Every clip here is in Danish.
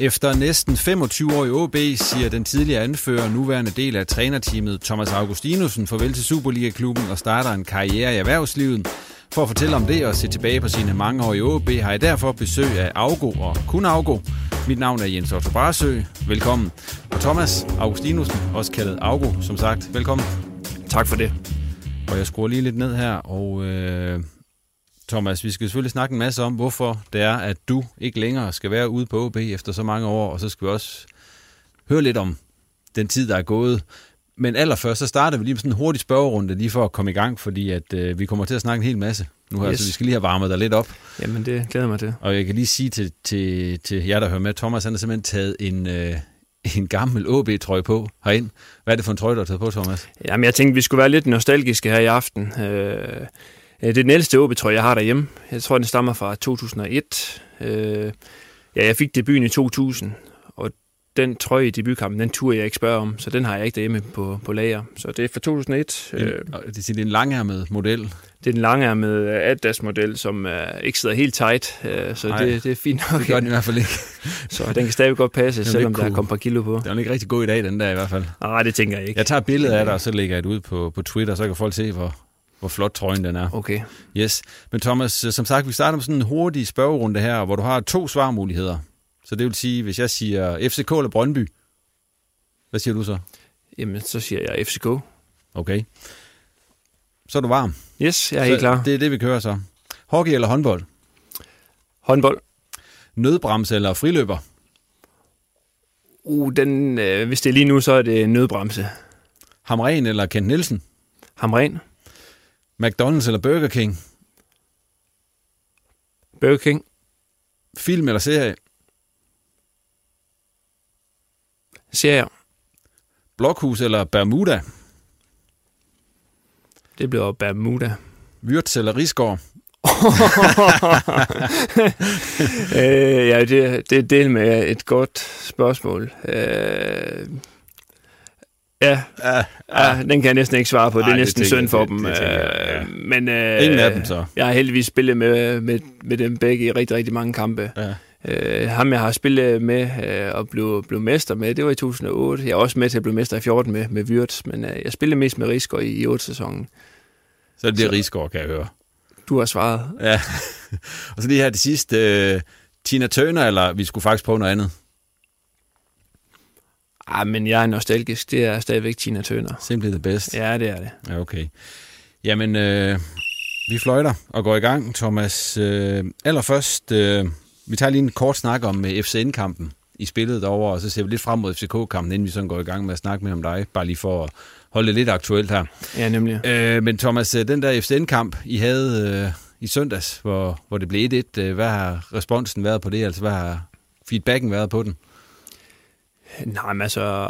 Efter næsten 25 år i OB siger den tidligere anfører og nuværende del af trænerteamet Thomas Augustinusen farvel til Superliga-klubben og starter en karriere i erhvervslivet. For at fortælle om det og se tilbage på sine mange år i OB har jeg derfor besøg af Augo og kun Augo. Mit navn er Jens Otto Barsø. Velkommen. Og Thomas Augustinusen, også kaldet Augo, som sagt. Velkommen. Tak for det. Og jeg skruer lige lidt ned her, og øh, Thomas, vi skal selvfølgelig snakke en masse om, hvorfor det er, at du ikke længere skal være ude på OB efter så mange år, og så skal vi også høre lidt om den tid, der er gået. Men allerførst, så starter vi lige med sådan en hurtig spørgerunde, lige for at komme i gang, fordi at, øh, vi kommer til at snakke en hel masse nu her, yes. så vi skal lige have varmet dig lidt op. Jamen, det glæder mig til. Og jeg kan lige sige til, til, til jer, der hører med, Thomas han har simpelthen taget en, øh, en gammel OB-trøje på herind. Hvad er det for en trøje, du har taget på, Thomas? Jamen, jeg tænkte, vi skulle være lidt nostalgiske her i aften. Øh, det er den ældste OB-trøje, jeg har derhjemme. Jeg tror, den stammer fra 2001. Øh, ja, jeg fik debuten i 2000, og den trøje i debutkampen, den turde jeg ikke spørge om, så den har jeg ikke derhjemme på, på lager. Så det er fra 2001. En, øh, det er en langærmet model. Det er den langærmede Adidas-model, som uh, ikke sidder helt tight, uh, så det, det er fint nok. Det gør den i hvert fald ikke. så den kan stadig godt passe, selvom der er kommet par kilo på. Det er ikke rigtig god i dag, den der i hvert fald. Nej, det tænker jeg ikke. Jeg tager et billede af dig, og så lægger jeg det ud på, på Twitter, så kan folk se, hvor, hvor flot trøjen den er. Okay. Yes. Men Thomas, som sagt, vi starter med sådan en hurtig spørgerunde her, hvor du har to svarmuligheder. Så det vil sige, hvis jeg siger FCK eller Brøndby, hvad siger du så? Jamen, så siger jeg FCK. Okay. Så er du varm. Yes, jeg er så helt klar. Det er det, vi kører så. Hockey eller håndbold? Håndbold. Nødbremse eller friløber? Uh, den, øh, hvis det er lige nu, så er det nødbremse. Hamren eller Kent Nielsen? Hamren. McDonald's eller Burger King? Burger King. Film eller serie? Serie. Blokhus eller Bermuda? Det bliver Bermuda. Wirtz eller Risgaard? øh, ja, det, det er del med et godt spørgsmål. Øh, ja, ja, ja, den kan jeg næsten ikke svare på. Ej, det er næsten synd for dem. Det, det jeg, ja. Men øh, Ingen af dem så. Jeg har heldigvis spillet med, med, med dem begge i rigtig, rigtig mange kampe. Ja. Øh, ham, jeg har spillet med øh, og blev, blev mester med, det var i 2008. Jeg er også med til at blive mester i 14 med, med Wirtz, men øh, jeg spillede mest med Rigsgaard i, i 8-sæsonen. Så er det det Rigsgaard, kan jeg høre. Du har svaret. Ja. og så lige her til sidst. Øh, Tina Turner, eller vi skulle faktisk prøve noget andet? Ah, men jeg er nostalgisk. Det er stadigvæk Tina Turner. Simply the best. Ja, det er det. Ja, okay. Jamen, øh, vi fløjter og går i gang, Thomas. Øh, allerførst, øh, vi tager lige en kort snak om øh, FCN-kampen i spillet derovre, og så ser vi lidt frem mod FCK-kampen, inden vi sådan går i gang med at snakke med om dig, bare lige for at holde det lidt aktuelt her. Ja, nemlig. Øh, men Thomas, øh, den der FCN-kamp, I havde øh, i søndags, hvor, hvor det blev 1-1, øh, hvad har responsen været på det? Altså, hvad har feedbacken været på den? Nej, men altså...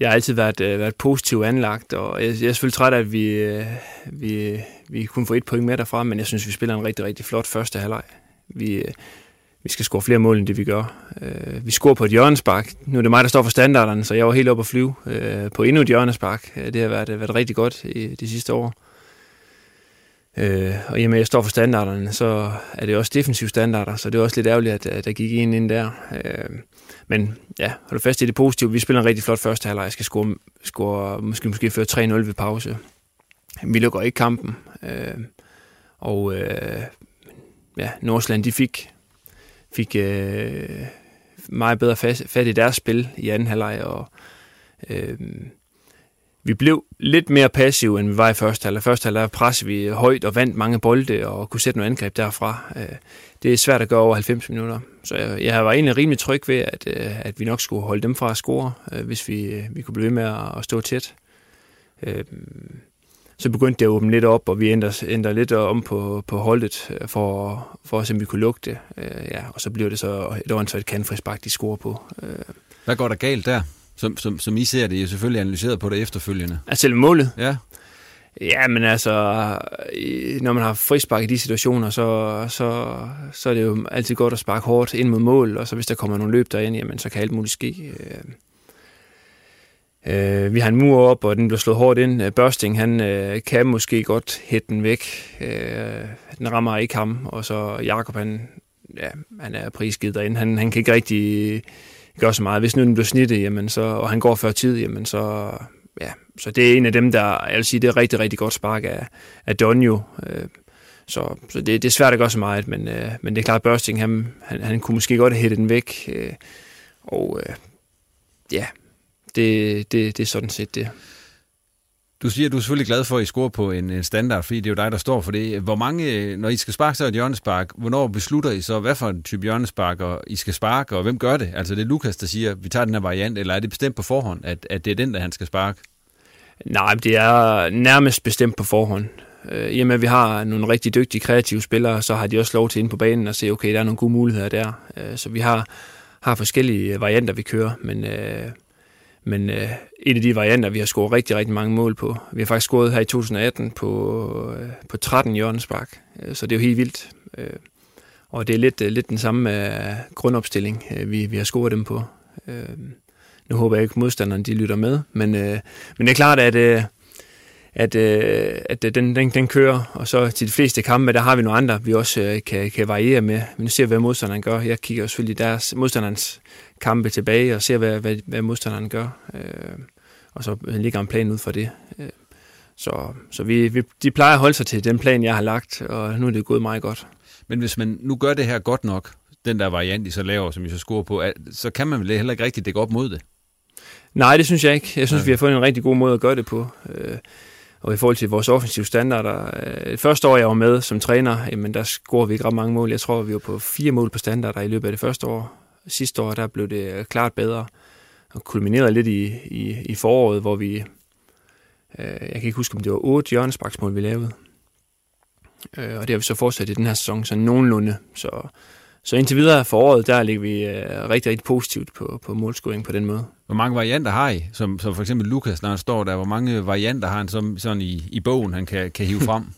jeg har altid været, øh, været positivt anlagt, og jeg, jeg er selvfølgelig træt af, at vi, øh, vi, vi kunne få et point med derfra, men jeg synes, vi spiller en rigtig, rigtig flot første halvleg. Vi, øh, vi skal score flere mål, end det vi gør. Øh, vi scorer på et hjørnespark. Nu er det mig, der står for standarderne, så jeg var helt oppe at flyve øh, på endnu et hjørnespark. Øh, det har været, øh, været rigtig godt i de sidste år. Øh, og i og med, at jeg står for standarderne, så er det også defensive standarder, så det er også lidt ærgerligt, at, at der gik en ind der. Øh, men ja, hold fast i det positive. Vi spiller en rigtig flot første halvleg. Jeg skal score, score måske, måske føre 3-0 ved pause. Vi lukker ikke kampen. Øh, og øh, ja, Nordsjælland, de fik, fik øh, meget bedre fat, fat i deres spil i anden halvleg, og øh, vi blev lidt mere passive, end vi var i første halvleg. Første halvleg pressede vi højt og vandt mange bolde og kunne sætte nogle angreb derfra. Øh, det er svært at gøre over 90 minutter. Så jeg, jeg var egentlig rimelig tryg ved, at, øh, at vi nok skulle holde dem fra at score, øh, hvis vi, vi kunne blive ved med at stå tæt. Så begyndte det at åbne lidt op, og vi ændrede, ændrede lidt om på, på holdet, for, for at se, om vi kunne lukke det. Ja, og så blev det så et åndssvagt kanfrisbak, de scorer på. Hvad går der galt der? Som, som, som I ser det, I er selvfølgelig analyseret på det efterfølgende. Altså selve målet? Ja. Ja, men altså, når man har frispark i de situationer, så, så, så er det jo altid godt at sparke hårdt ind mod mål, og så hvis der kommer nogle løb derind, jamen, så kan alt muligt ske. Øh, øh, vi har en mur op, og den bliver slået hårdt ind. Børsting, han øh, kan måske godt hætte den væk. Øh, den rammer ikke ham, og så Jakob, han, ja, han er prisgivet derinde. Han, han kan ikke rigtig gøre så meget. Hvis nu den bliver snittet, jamen så, og han går før tid, jamen så, ja, så det er en af dem, der, jeg vil sige, det er rigtig, rigtig godt spark af, af Donjo. Øh, så, så det, det er svært at gøre så meget, men, øh, men det er klart, at Børsting, han, han, han kunne måske godt have hættet den væk. Øh, og øh, ja, det, det, det er sådan set det. Du siger, at du er selvfølgelig glad for, at I scorer på en, en standard, fordi det er jo dig, der står for det. Hvor mange, når I skal sparke så et hjørnespark, hvornår beslutter I så, hvad for en type hjørnespark og I skal sparke, og hvem gør det? Altså det er Lukas, der siger, at vi tager den her variant, eller er det bestemt på forhånd, at, at det er den, der han skal sparke? Nej, det er nærmest bestemt på forhånd. Øh, I og med, at vi har nogle rigtig dygtige kreative spillere, så har de også lov til ind på banen og se, okay, der er nogle gode muligheder der. Øh, så vi har, har forskellige varianter, vi kører, men, øh, men øh, et af de varianter, vi har scoret rigtig, rigtig mange mål på. Vi har faktisk scoret her i 2018 på, øh, på 13 hjørnespark, øh, så det er jo helt vildt. Øh, og det er lidt, øh, lidt den samme øh, grundopstilling, øh, vi, vi har scoret dem på. Øh, nu håber jeg ikke, at modstanderne de lytter med, men, øh, men det er klart, at, øh, at, øh, at øh, den, den, den kører, og så til de fleste kampe, der har vi nogle andre, vi også øh, kan, kan variere med. Men nu ser vi, hvad modstanderen gør. Jeg kigger selvfølgelig deres modstanderens kampe tilbage og ser, hvad, hvad, hvad modstanderen gør. Øh, og så ligger en plan ud for det. Øh, så så vi, vi, de plejer at holde sig til den plan, jeg har lagt, og nu er det gået meget godt. Men hvis man nu gør det her godt nok, den der variant, I så laver, som I så scorer på, så kan man vel heller ikke rigtig dække op mod det? Nej, det synes jeg ikke. Jeg synes, ja. vi har fundet en rigtig god måde at gøre det på. Øh, og i forhold til vores offensive standarder, øh, første år, jeg var med som træner, jamen, der scorede vi ikke ret mange mål. Jeg tror, vi var på fire mål på standarder i løbet af det første år. Sidste år, der blev det klart bedre og kulminerede lidt i, i, i foråret, hvor vi, øh, jeg kan ikke huske, om det var otte hjørnesparksmål, vi lavede. Øh, og det har vi så fortsat i den her sæson, så nogenlunde. Så, så indtil videre for året, der ligger vi øh, rigtig, rigtig positivt på, på målscoring på den måde. Hvor mange varianter har I? Som, som for eksempel Lukas, når han står der, hvor mange varianter har han som, sådan i, i bogen, han kan, kan hive frem?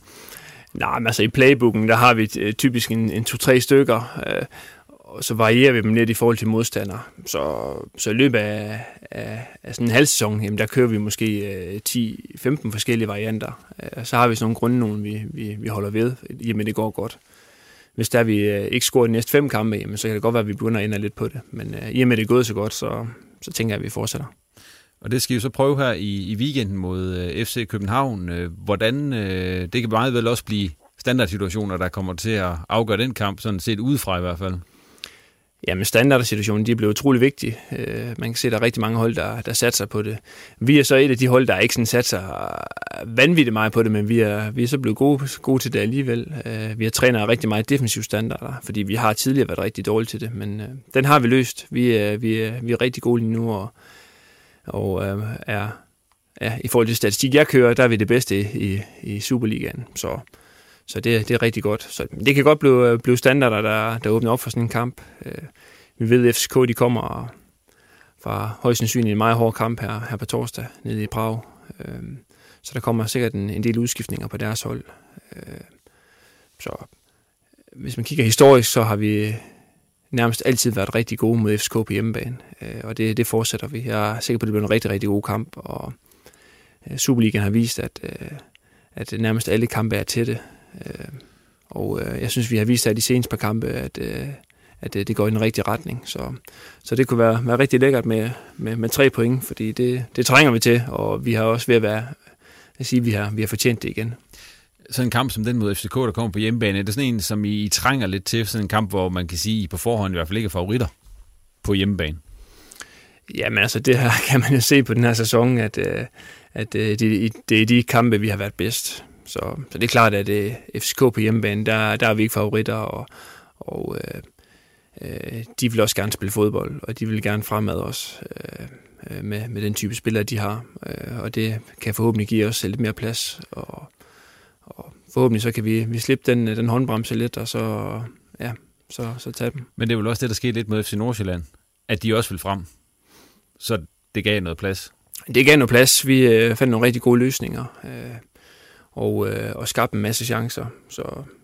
Nej, men altså i playbooken, der har vi øh, typisk en, en to-tre stykker, øh, og så varierer vi dem lidt i forhold til modstandere. Så, så i løbet af, af, af sådan en halv sæson, jamen, der kører vi måske øh, 10-15 forskellige varianter. Øh, så har vi sådan nogle grunde, nogle, vi, vi, vi holder ved, jamen det går godt hvis der vi øh, ikke scorer de næste fem kampe, jamen, så kan det godt være, at vi begynder at ændre lidt på det. Men øh, i og med, det er gået så godt, så, så tænker jeg, at vi fortsætter. Og det skal vi så prøve her i, i weekenden mod øh, FC København. Øh, hvordan, øh, det kan meget vel også blive standardsituationer, der kommer til at afgøre den kamp, sådan set udefra i hvert fald. Jamen standardsituationen, de blevet utrolig vigtige. Øh, man kan se, at der er rigtig mange hold, der, der satser på det. Vi er så et af de hold, der ikke sådan satser vanvittigt meget på det, men vi er, vi er så blevet gode, gode til det alligevel. Øh, vi har trænet rigtig meget defensiv standarder, fordi vi har tidligere været rigtig dårlige til det, men øh, den har vi løst. Vi er, vi er, vi er rigtig gode lige nu, og, og øh, er, ja, i forhold til statistik, jeg kører, der er vi det bedste i, i Superligaen. Så så det, det er rigtig godt. Så det kan godt blive, øh, blive standarder, der, der åbner op for sådan en kamp. Øh, vi ved, at FCK de kommer fra højst sandsynligt en meget hård kamp her, her på torsdag nede i Prag. Øhm, så der kommer sikkert en, en del udskiftninger på deres hold. Øhm, så øh, hvis man kigger historisk, så har vi nærmest altid været rigtig gode mod FCK på hjemmebane, og det, det fortsætter vi. Jeg er sikker på, at det bliver en rigtig, rigtig god kamp, og Superligaen har vist, at, at nærmest alle kampe er tætte. Øh, og øh, jeg synes, vi har vist af de seneste par kampe, at, øh, at øh, det går i den rigtige retning. Så, så det kunne være, være rigtig lækkert med, med, med tre point, fordi det, det trænger vi til, og vi har også ved at være, at sige, at vi har, vi har fortjent det igen. Sådan en kamp som den mod FCK, der kommer på hjemmebane, er det sådan en, som I, I trænger lidt til? Sådan en kamp, hvor man kan sige, at I på forhånd i hvert fald ikke er favoritter på hjemmebane? Jamen altså, det her kan man jo se på den her sæson, at, at det, det er de kampe, vi har været bedst. Så, så det er klart, at det FCK på hjemmebane, der, der er vi ikke favoritter, og, og øh, øh, de vil også gerne spille fodbold, og de vil gerne fremad også øh, med, med den type spillere, de har. Øh, og det kan forhåbentlig give os lidt mere plads, og, og forhåbentlig så kan vi, vi slippe den, den håndbremse lidt, og så, ja, så, så tage dem. Men det er vel også det, der skete lidt med FC Nordsjælland, at de også vil frem. Så det gav noget plads. Det gav noget plads. Vi øh, fandt nogle rigtig gode løsninger, øh, og, øh, og skabte en masse chancer. Så,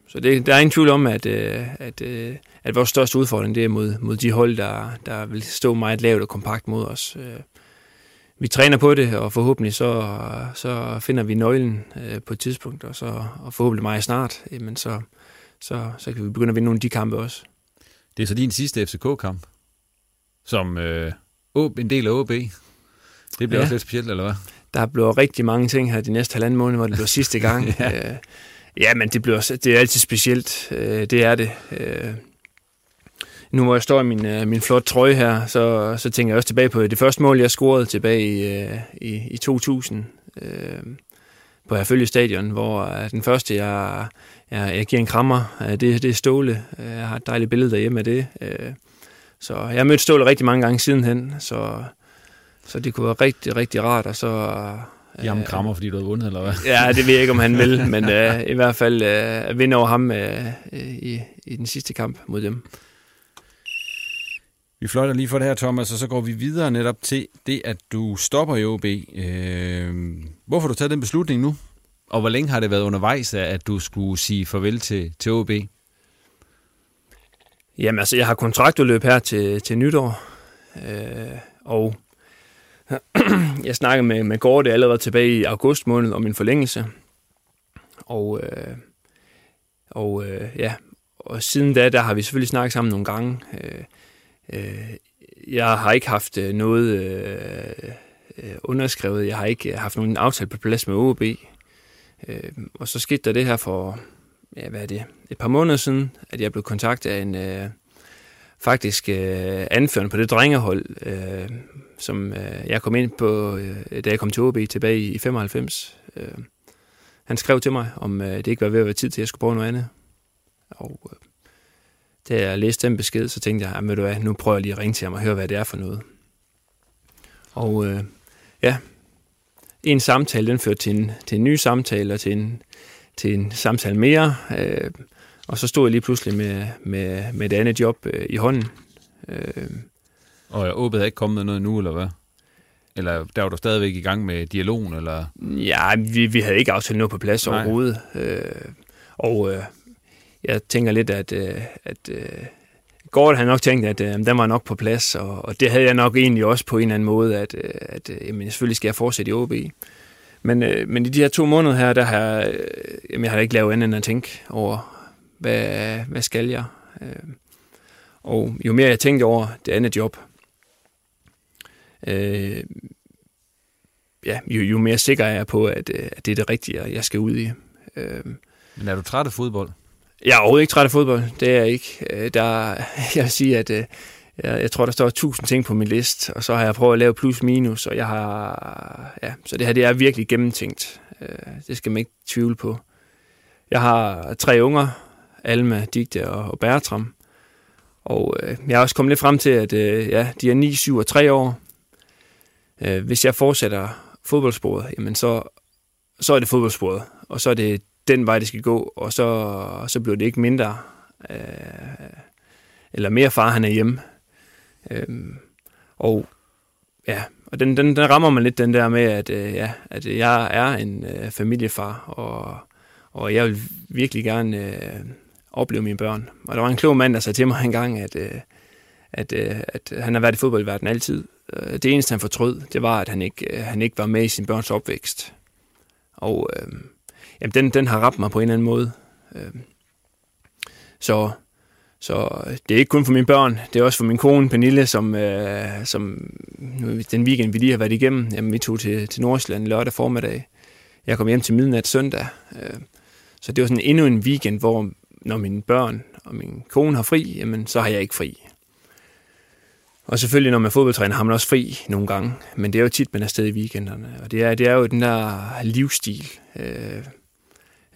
så det, der er ingen tvivl om, at, øh, at, øh, at vores største udfordring det er mod, mod de hold, der, der vil stå meget lavt og kompakt mod os. Øh, vi træner på det, og forhåbentlig så, så finder vi nøglen øh, på et tidspunkt, og, så, og forhåbentlig meget snart, jamen så, så, så kan vi begynde at vinde nogle af de kampe også. Det er så din sidste FCK-kamp, som øh, en del af OB. Det bliver ja. også lidt specielt, eller hvad? Der bliver rigtig mange ting her de næste halvanden måned, hvor det bliver sidste gang. ja. Øh, ja, men det, bliver, det er altid specielt. Øh, det er det. Øh, nu hvor jeg står i min, øh, min flot trøje her, så, så tænker jeg også tilbage på det første mål, jeg scorede tilbage i, øh, i, i 2000 øh, på Herfølge Stadion, hvor øh, den første, jeg, jeg, jeg giver en krammer, øh, det, det er Ståle. Jeg har et dejligt billede derhjemme af det. Øh, så jeg har mødt Ståle rigtig mange gange sidenhen, så, så det kunne være rigtig, rigtig rart, og så... Give ham krammer, fordi du har vundet, eller hvad? ja, det ved jeg ikke, om han vil, men uh, i hvert fald uh, at vinde over ham uh, i, i den sidste kamp mod dem. Vi fløjter lige for det her, Thomas, og så går vi videre netop til det, at du stopper i OB. Øh, hvorfor har du taget den beslutning nu? Og hvor længe har det været undervejs, at du skulle sige farvel til, til OB? Jamen altså, jeg har kontraktudløb her til, til nytår, øh, og jeg snakkede med, med Gorte allerede tilbage i august måned om en forlængelse. Og, øh, og øh, ja, og siden da, der har vi selvfølgelig snakket sammen nogle gange. Øh, øh, jeg har ikke haft øh, noget øh, øh, underskrevet. Jeg har ikke øh, haft nogen aftale på plads med OB. Øh, og så skete der det her for, ja, hvad er det, et par måneder siden, at jeg blev kontaktet af en, øh, faktisk øh, anførende på det drengehold, øh, som øh, jeg kom ind på, øh, da jeg kom til OB tilbage i, i 95. Øh, han skrev til mig, om øh, det ikke var ved at være tid til, at jeg skulle prøve noget andet. Og øh, da jeg læste den besked, så tænkte jeg, ah, at du hvad, nu prøver jeg lige at ringe til ham og høre, hvad det er for noget. Og øh, ja, en samtale, den førte til en, til en ny samtale og til en, til en samtale mere. Øh, og så stod jeg lige pludselig med, med, med et andet job øh, i hånden. Øh, og jeg håbede ikke kommet med noget nu, eller hvad? Eller der var du stadigvæk i gang med dialogen, eller? Ja, vi, vi havde ikke aftalt noget på plads Nej. overhovedet. Øh, og øh, jeg tænker lidt, at, øh, at øh, Gordon havde nok tænkt, at øh, den var nok på plads, og, og det havde jeg nok egentlig også på en eller anden måde, at, øh, at øh, jamen, selvfølgelig skal jeg fortsætte i OB. Men, øh, men i de her to måneder her, der har øh, jamen, jeg har ikke lavet andet end at tænke over, hvad, hvad skal jeg? Øh, og jo mere jeg tænkte over det andet job, øh, ja, jo, jo mere sikker er jeg på, at, øh, at det er det rigtige, jeg skal ud i. Øh, Men er du træt af fodbold? Jeg er overhovedet ikke træt af fodbold. Det er jeg ikke. Øh, der, jeg vil sige, at jeg, jeg tror, der står tusind ting på min liste, og så har jeg prøvet at lave plus minus, og jeg har, ja, så det her det er virkelig gennemtænkt. Det skal man ikke tvivle på. Jeg har tre unger, Alma, Digte og Bertram, og jeg har også kommet lidt frem til, at ja, de er 9, 7 og 3 år, øh, hvis jeg fortsætter fodboldsporet, jamen så, så er det fodboldsporet, og så er det den vej, det skal gå, og så, så bliver det ikke mindre, øh, eller mere far, han er hjemme. Øh, og ja, og den, den, den rammer man lidt, den der med, at, øh, ja, at jeg er en øh, familiefar, og, og jeg vil virkelig gerne øh, opleve mine børn. Og der var en klog mand, der sagde til mig engang, at, øh, at, øh, at han har været i fodboldverdenen altid. Øh, det eneste, han fortrød, det var, at han ikke, øh, han ikke var med i sin børns opvækst. Og øh, jamen, den, den har ramt mig på en eller anden måde. Øh, så, så øh, det er ikke kun for mine børn, det er også for min kone Pernille, som, øh, som nu, den weekend, vi lige har været igennem, jamen, vi tog til, til Nordsjælland lørdag formiddag. Jeg kom hjem til midnat søndag. Øh, så det var sådan endnu en weekend, hvor når mine børn og min kone har fri, jamen, så har jeg ikke fri. Og selvfølgelig, når man er fodboldtræner, har man også fri nogle gange, men det er jo tit, man er sted i weekenderne. Og det er, det er jo den der livsstil. Øh,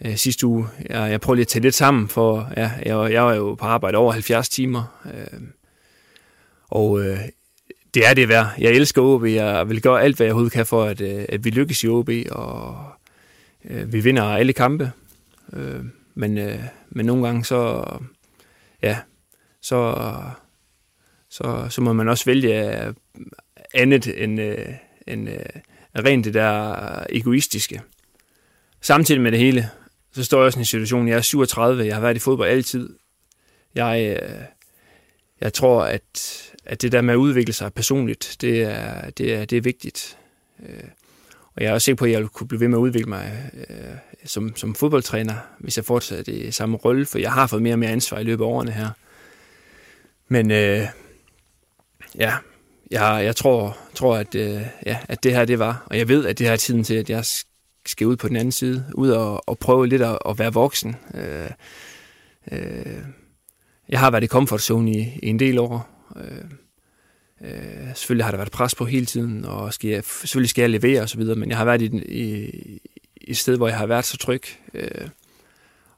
øh, sidste uge, jeg, jeg prøver lige at tage lidt sammen, for ja, jeg, jeg var jo på arbejde over 70 timer. Øh, og øh, det er det værd. Jeg elsker OB. Jeg vil gøre alt, hvad jeg overhovedet kan for, at, øh, at vi lykkes i OB, og øh, vi vinder alle kampe. Øh, men, øh, men nogle gange så, ja, så, så, så må man også vælge øh, andet end, øh, end øh, rent det der øh, egoistiske. Samtidig med det hele, så står jeg også i en situation, jeg er 37, jeg har været i fodbold altid. Jeg, øh, jeg tror, at, at det der med at udvikle sig personligt, det er, det er, det er vigtigt. Øh, og jeg er også sikker på, at jeg kunne blive ved med at udvikle mig øh, som, som fodboldtræner, hvis jeg fortsætter i samme rolle, for jeg har fået mere og mere ansvar i løbet af årene her. Men øh, ja, jeg, jeg tror, tror at, øh, ja, at det her det var, og jeg ved, at det her er tiden til, at jeg skal ud på den anden side, ud og, og prøve lidt at, at være voksen. Øh, øh, jeg har været i comfort zone i, i en del år. Øh, øh, selvfølgelig har der været pres på hele tiden, og skal jeg, selvfølgelig skal jeg levere osv., men jeg har været i, i, i et sted, hvor jeg har været så tryg. Øh,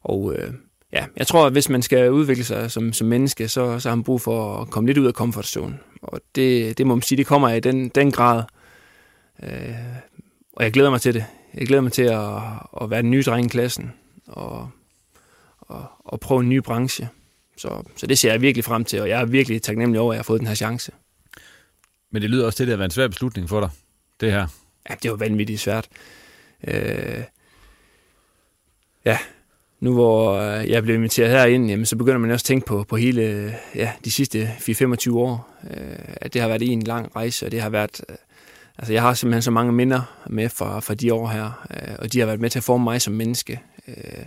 og øh, ja, jeg tror, at hvis man skal udvikle sig som, som menneske, så, så har man brug for at komme lidt ud af comfort zone. Og det, det må man sige, det kommer i den, den grad. Øh, og jeg glæder mig til det. Jeg glæder mig til at, at være den nye dreng i klassen og, og, og prøve en ny branche. Så, så det ser jeg virkelig frem til, og jeg er virkelig taknemmelig over, at jeg har fået den her chance. Men det lyder også til, at det har været en svær beslutning for dig, det her. Ja, det var vanvittigt svært. Øh, ja, nu hvor øh, jeg blev inviteret herind, jamen, så begynder man også at tænke på, på hele ja, de sidste 4-25 år. Øh, at det har været en lang rejse, og det har været... Øh, altså, jeg har simpelthen så mange minder med fra, fra de år her, øh, og de har været med til at forme mig som menneske, øh,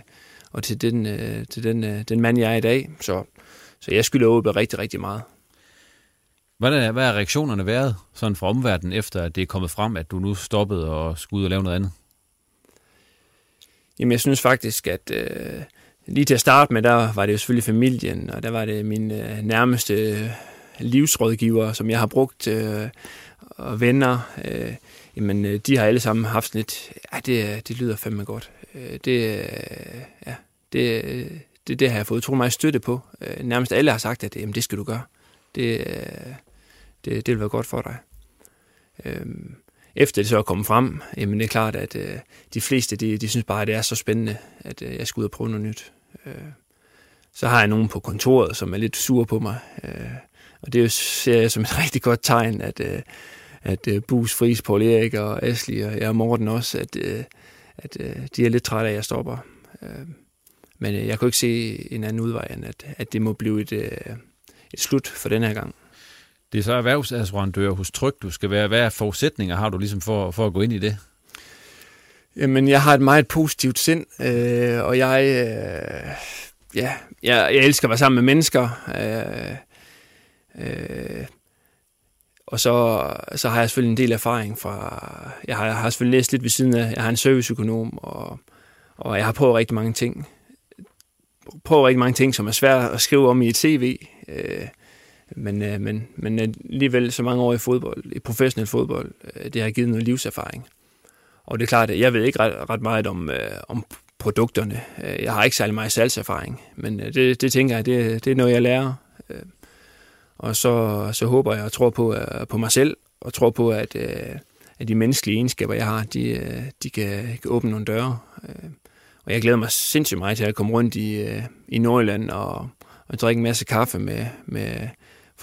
og til den, øh, til den, øh, den mand, jeg er i dag. Så, så jeg skylder OB rigtig, rigtig meget. Hvad er, hvad er reaktionerne været sådan fra omverdenen, efter at det er kommet frem, at du nu stoppede og skulle ud og lave noget andet? Jamen, jeg synes faktisk, at øh, lige til at starte med, der var det jo selvfølgelig familien, og der var det min øh, nærmeste øh, livsrådgiver, som jeg har brugt, øh, og venner. Øh, jamen, øh, de har alle sammen haft sådan lidt, ja, det, det lyder fandme godt. Øh, det, øh, ja, det, øh, det, det har jeg fået utrolig meget støtte på. Øh, nærmest alle har sagt, at jamen, det skal du gøre. Det, øh, det, det vil være godt for dig. Øh, efter det så er kommet frem, jamen det er klart, at øh, de fleste, de, de synes bare, at det er så spændende, at øh, jeg skal ud og prøve noget nyt. Øh, så har jeg nogen på kontoret, som er lidt sure på mig, øh, og det ser jeg som et rigtig godt tegn, at, øh, at øh, Bus, Friis, Paul Erik og Asli og jeg og Morten også, at, øh, at øh, de er lidt trætte af, at jeg stopper. Øh, men øh, jeg kunne ikke se en anden udvej, end at, at det må blive et, øh, et slut for den her gang. Det er så erhvervsassurandør hos Tryg, du skal være. Hvad er forudsætninger har du ligesom for, for at gå ind i det? Jamen, jeg har et meget positivt sind, øh, og jeg, øh, ja, jeg, jeg elsker at være sammen med mennesker. Øh, øh, og så, så har jeg selvfølgelig en del erfaring fra... Jeg har, jeg har selvfølgelig læst lidt ved siden af... Jeg har en serviceøkonom, og, og jeg har prøvet rigtig mange ting. Prøvet rigtig mange ting, som er svært at skrive om i et CV. Øh, men, øh, men, men alligevel så mange år i fodbold, i professionel fodbold, øh, det har givet noget livserfaring. Og det er klart, at jeg ved ikke ret, ret meget om, øh, om produkterne. Øh, jeg har ikke særlig meget salgserfaring, men øh, det, det tænker jeg, det, det er noget, jeg lærer. Øh, og så, så håber jeg og tror på, på mig selv, og tror på, at, at de menneskelige egenskaber, jeg har, de, de kan, kan åbne nogle døre. Og jeg glæder mig sindssygt meget til at komme rundt i, i Nordjylland og, og drikke en masse kaffe med, med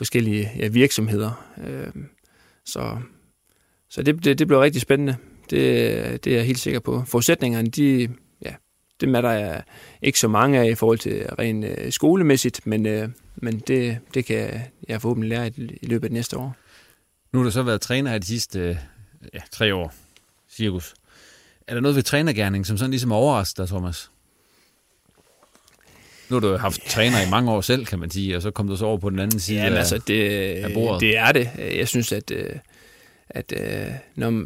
forskellige ja, virksomheder. Øh, så så det, det, det bliver rigtig spændende. Det, det er jeg helt sikker på. Forudsætningerne, de, ja, dem er der ikke så mange af i forhold til rent øh, skolemæssigt, men, øh, men det, det kan jeg forhåbentlig lære i, i løbet af næste år. Nu har du så været træner her de sidste øh, ja, tre år, cirkus. Er der noget ved trænergærning, som sådan ligesom overrasker dig, Thomas? Nu har du haft ja. træner i mange år selv, kan man sige, og så kom du så over på den anden side ja, af, altså det, af bordet. det er det. Jeg synes, at, øh, at øh, når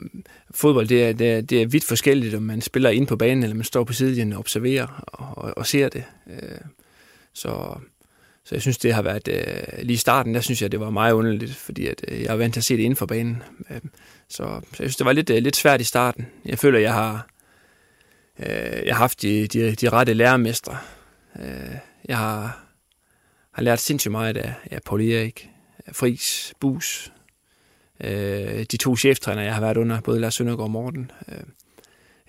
fodbold det er, det, er, det er vidt forskelligt, om man spiller ind på banen, eller man står på sidelinjen og observerer og, og, og ser det. Øh, så, så jeg synes, det har været... Lige i starten, der synes jeg, det var meget underligt, fordi at, jeg er vant til at se det inden for banen. Så, så jeg synes, det var lidt, lidt svært i starten. Jeg føler, jeg har, jeg har haft de, de, de rette lærermestre, Øh, jeg har, har lært sindssygt meget af, af Paul Erik, Fris, Bus, øh, de to cheftræner, jeg har været under, både Lars Søndergaard og Morten. Øh,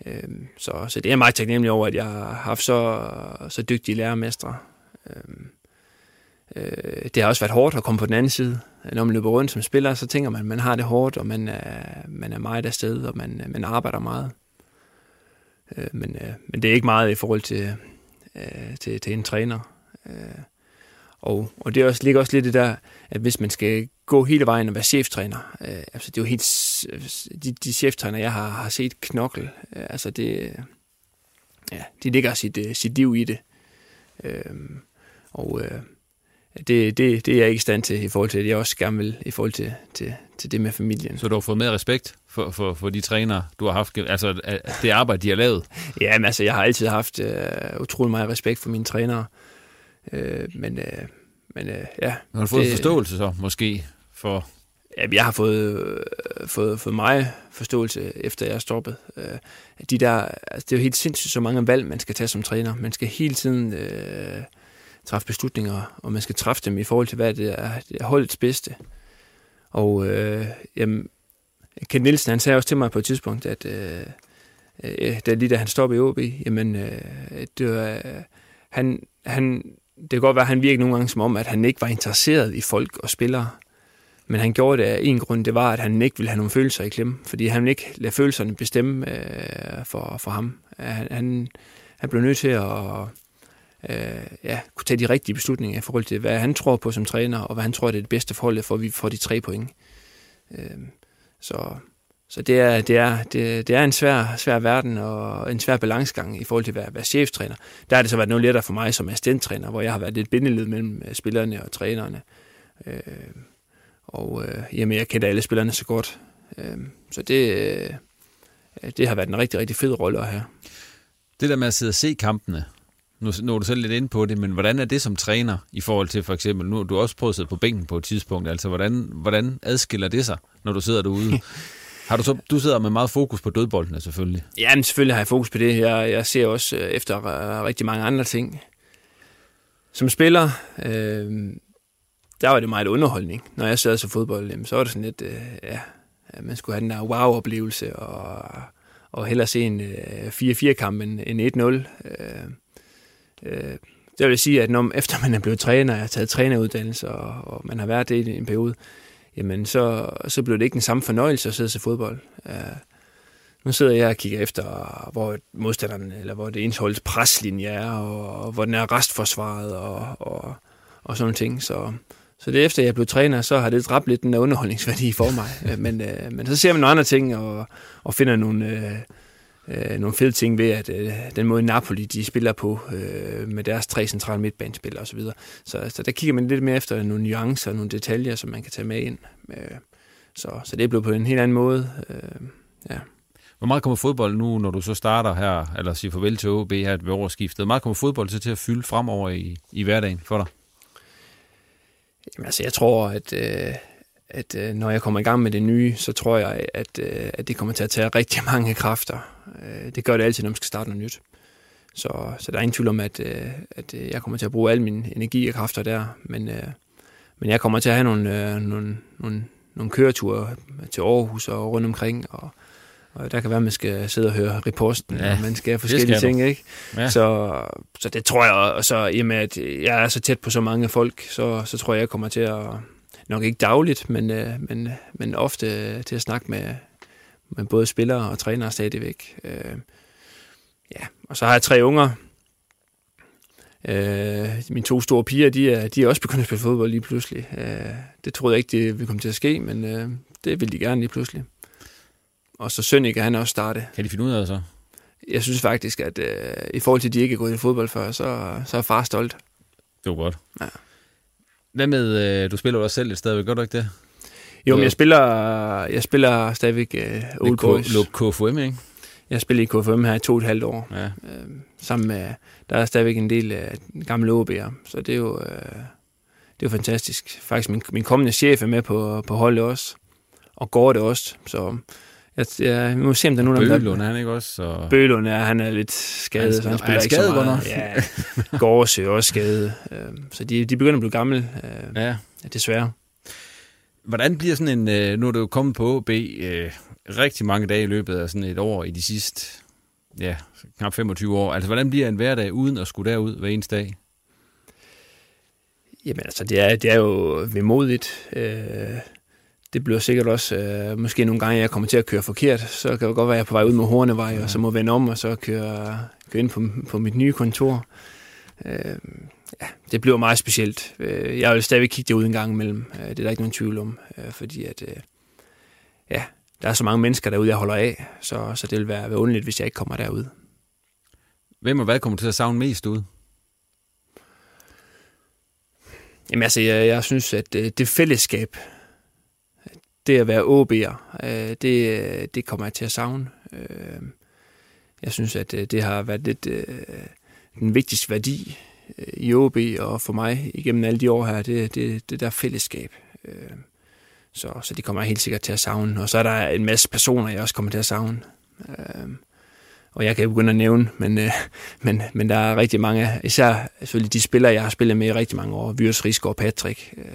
øh, så, så det er meget taknemmelig over, at jeg har haft så, så dygtige lærermestre. Øh, øh, det har også været hårdt at komme på den anden side. Når man løber rundt som spiller, så tænker man, at man har det hårdt, og man er, man er meget afsted, og man, man arbejder meget. Øh, men, øh, men det er ikke meget i forhold til, øh, til, til en træner. Øh, og, og det er også, ligger også lidt i der, at hvis man skal gå hele vejen og være cheftræner, øh, altså det er jo helt, de, de cheftræner, jeg har, har set knokle, øh, altså det, ja, de ligger sit, øh, sit liv i det. Øh, og øh, det, det, det er jeg ikke i stand til i forhold til, at jeg også gerne vil i forhold til, til, til det med familien. Så du har fået mere respekt for, for, for de trænere, du har haft, altså det arbejde, de har lavet? Ja, men altså, jeg har altid haft uh, utrolig meget respekt for mine trænere. Uh, men, uh, men uh, ja. Har du fået det, forståelse så, måske, for... Ja, jeg har fået, uh, fået, fået mig forståelse, efter jeg er stoppet. Uh, de der, altså, det er jo helt sindssygt så mange valg, man skal tage som træner. Man skal hele tiden... Uh, træffe beslutninger, og man skal træffe dem i forhold til, hvad det er, det er holdets bedste. Og øh, jamen, Ken Nielsen, han sagde også til mig på et tidspunkt, at øh, øh, da lige da han stoppede i OB, jamen, øh, det var, øh, han, han, det kan godt være, at han virkede nogle gange som om, at han ikke var interesseret i folk og spillere. Men han gjorde det af en grund, det var, at han ikke ville have nogle følelser i klemme, fordi han ville ikke lade følelserne bestemme øh, for, for ham. Han, han, han blev nødt til at øh, ja, kunne tage de rigtige beslutninger i forhold til, hvad han tror på som træner, og hvad han tror, det er det bedste forhold, for at vi får de tre point. Øh, så så det er, det er, det, det er en svær, svær verden og en svær balancegang i forhold til at være, være cheftræner. Der har det så været noget lettere for mig som assistenttræner, hvor jeg har været lidt bindeled mellem øh, spillerne og trænerne. Øh, og øh, jamen, jeg kender alle spillerne så godt. Øh, så det, øh, det har været en rigtig, rigtig fed rolle at have. Det der med at sidde og se kampene, nu, nu er du selv lidt inde på det, men hvordan er det som træner i forhold til for eksempel, nu har du også prøvet at sidde på bænken på et tidspunkt, altså hvordan, hvordan adskiller det sig, når du sidder derude? Har du, så, du sidder med meget fokus på dødboldene selvfølgelig. Ja, men selvfølgelig har jeg fokus på det. Jeg, jeg ser også øh, efter rigtig mange andre ting. Som spiller, øh, der var det meget underholdning. Når jeg sad så fodbold, jamen, så var det sådan lidt, øh, ja, man skulle have den der wow-oplevelse, og, og hellere se en øh, 4-4-kamp end, end 1-0. Øh, øh, det vil sige, at når, efter man er blevet træner, og har taget træneruddannelse, og, og man har været det i en periode, jamen så, så blev det ikke den samme fornøjelse at sidde til fodbold. Uh, nu sidder jeg og kigger efter, hvor modstanderen, eller hvor det ens holds preslinje er, og, og hvor den er restforsvaret, og, og, og sådan ting. Så, så det efter jeg blev træner, så har det dræbt lidt den der underholdningsværdi for mig. men, uh, men så ser man nogle andre ting, og, og finder nogle... Uh, øh, nogle fede ting ved, at øh, den måde Napoli de spiller på øh, med deres tre centrale midtbanespillere osv. Så, så, så der kigger man lidt mere efter nogle nuancer og nogle detaljer, som man kan tage med ind. Øh, så, så det er blevet på en helt anden måde. Øh, ja. Hvor meget kommer fodbold nu, når du så starter her, eller siger farvel til OB her ved årsskiftet? Hvor meget kommer fodbold så til at fylde fremover i, i hverdagen for dig? Jamen, altså, jeg tror, at, øh, at øh, når jeg kommer i gang med det nye, så tror jeg, at, øh, at det kommer til at tage rigtig mange kræfter. Øh, det gør det altid, når man skal starte noget nyt. Så, så der er ingen tvivl om, at, øh, at øh, jeg kommer til at bruge al min energi og kræfter der. Men, øh, men jeg kommer til at have nogle, øh, nogle, nogle, nogle køreture til Aarhus og rundt omkring, og, og der kan være, at man skal sidde og høre reposten, ja, og man skal have forskellige skal ting, ikke? Ja. Så, så det tror jeg, og så i og med, at jeg er så tæt på så mange folk, så, så tror jeg, jeg kommer til at, nok ikke dagligt, men, øh, men, men ofte til at snakke med, med både spillere og trænere stadigvæk. Øh, ja, og så har jeg tre unger. Øh, mine to store piger, de er, de er også begyndt at spille fodbold lige pludselig. Øh, det troede jeg ikke, det ville komme til at ske, men øh, det vil de gerne lige pludselig. Og så Sønneke, kan han også starte. Kan de finde ud af det så? Jeg synes faktisk, at øh, i forhold til, at de ikke er gået i fodbold før, så, så er far stolt. Det var godt. Ja. Hvad med, øh, du spiller jo også selv et sted, gør du ikke det? Jo, men jeg spiller, jeg spiller stadigvæk øh, Old Boys. Luk KFM, ikke? Jeg spiller i KFM her i to og et halvt år. Ja. Øh, sammen med, der er stadigvæk en del af gamle OB'er, så det er jo, øh, det er fantastisk. Faktisk min, min kommende chef er med på, på holdet også, og går det også, så jeg, jeg, vi må se, om der er nogen... Bølund er han ikke også? Så... Bølund er, han er lidt skadet, Han- er spiller han ikke skadet så meget. Ja, Gårds er også skadet. Øh, Så de, de begynder at blive gamle, øh, Ja. desværre. Hvordan bliver sådan en, øh, nu er du jo kommet på OB øh, rigtig mange dage i løbet af sådan et år i de sidste, ja, knap 25 år. Altså, hvordan bliver en hverdag uden at skulle derud hver eneste dag? Jamen altså, det er, det er jo vemodigt. Øh, det bliver sikkert også, øh, måske nogle gange, jeg kommer til at køre forkert, så kan det godt være, at jeg er på vej ud med Hornevej, og så må vende om, og så køre, køre ind på, på mit nye kontor. Øh, ja, det bliver meget specielt. Øh, jeg vil stadigvæk kigge det ud en gang imellem. Øh, det er der ikke nogen tvivl om, øh, fordi at, øh, ja, der er så mange mennesker derude, jeg holder af, så, så det vil være, være underligt, hvis jeg ikke kommer derud. Hvem og hvad kommer du til at savne mest ud? Jamen altså, jeg, jeg synes, at øh, det fællesskab, det at være OB'er, øh, det, det kommer jeg til at savne. Øh, jeg synes, at øh, det har været lidt øh, den vigtigste værdi øh, i OB, og for mig igennem alle de år her, det, det, det der fællesskab. Øh, så, så det kommer jeg helt sikkert til at savne. Og så er der en masse personer, jeg også kommer til at savne. Øh, og jeg kan jo begynde at nævne, men, øh, men, men der er rigtig mange, især selvfølgelig de spillere, jeg har spillet med i rigtig mange år, Vyrs Rigsgaard Patrick, øh,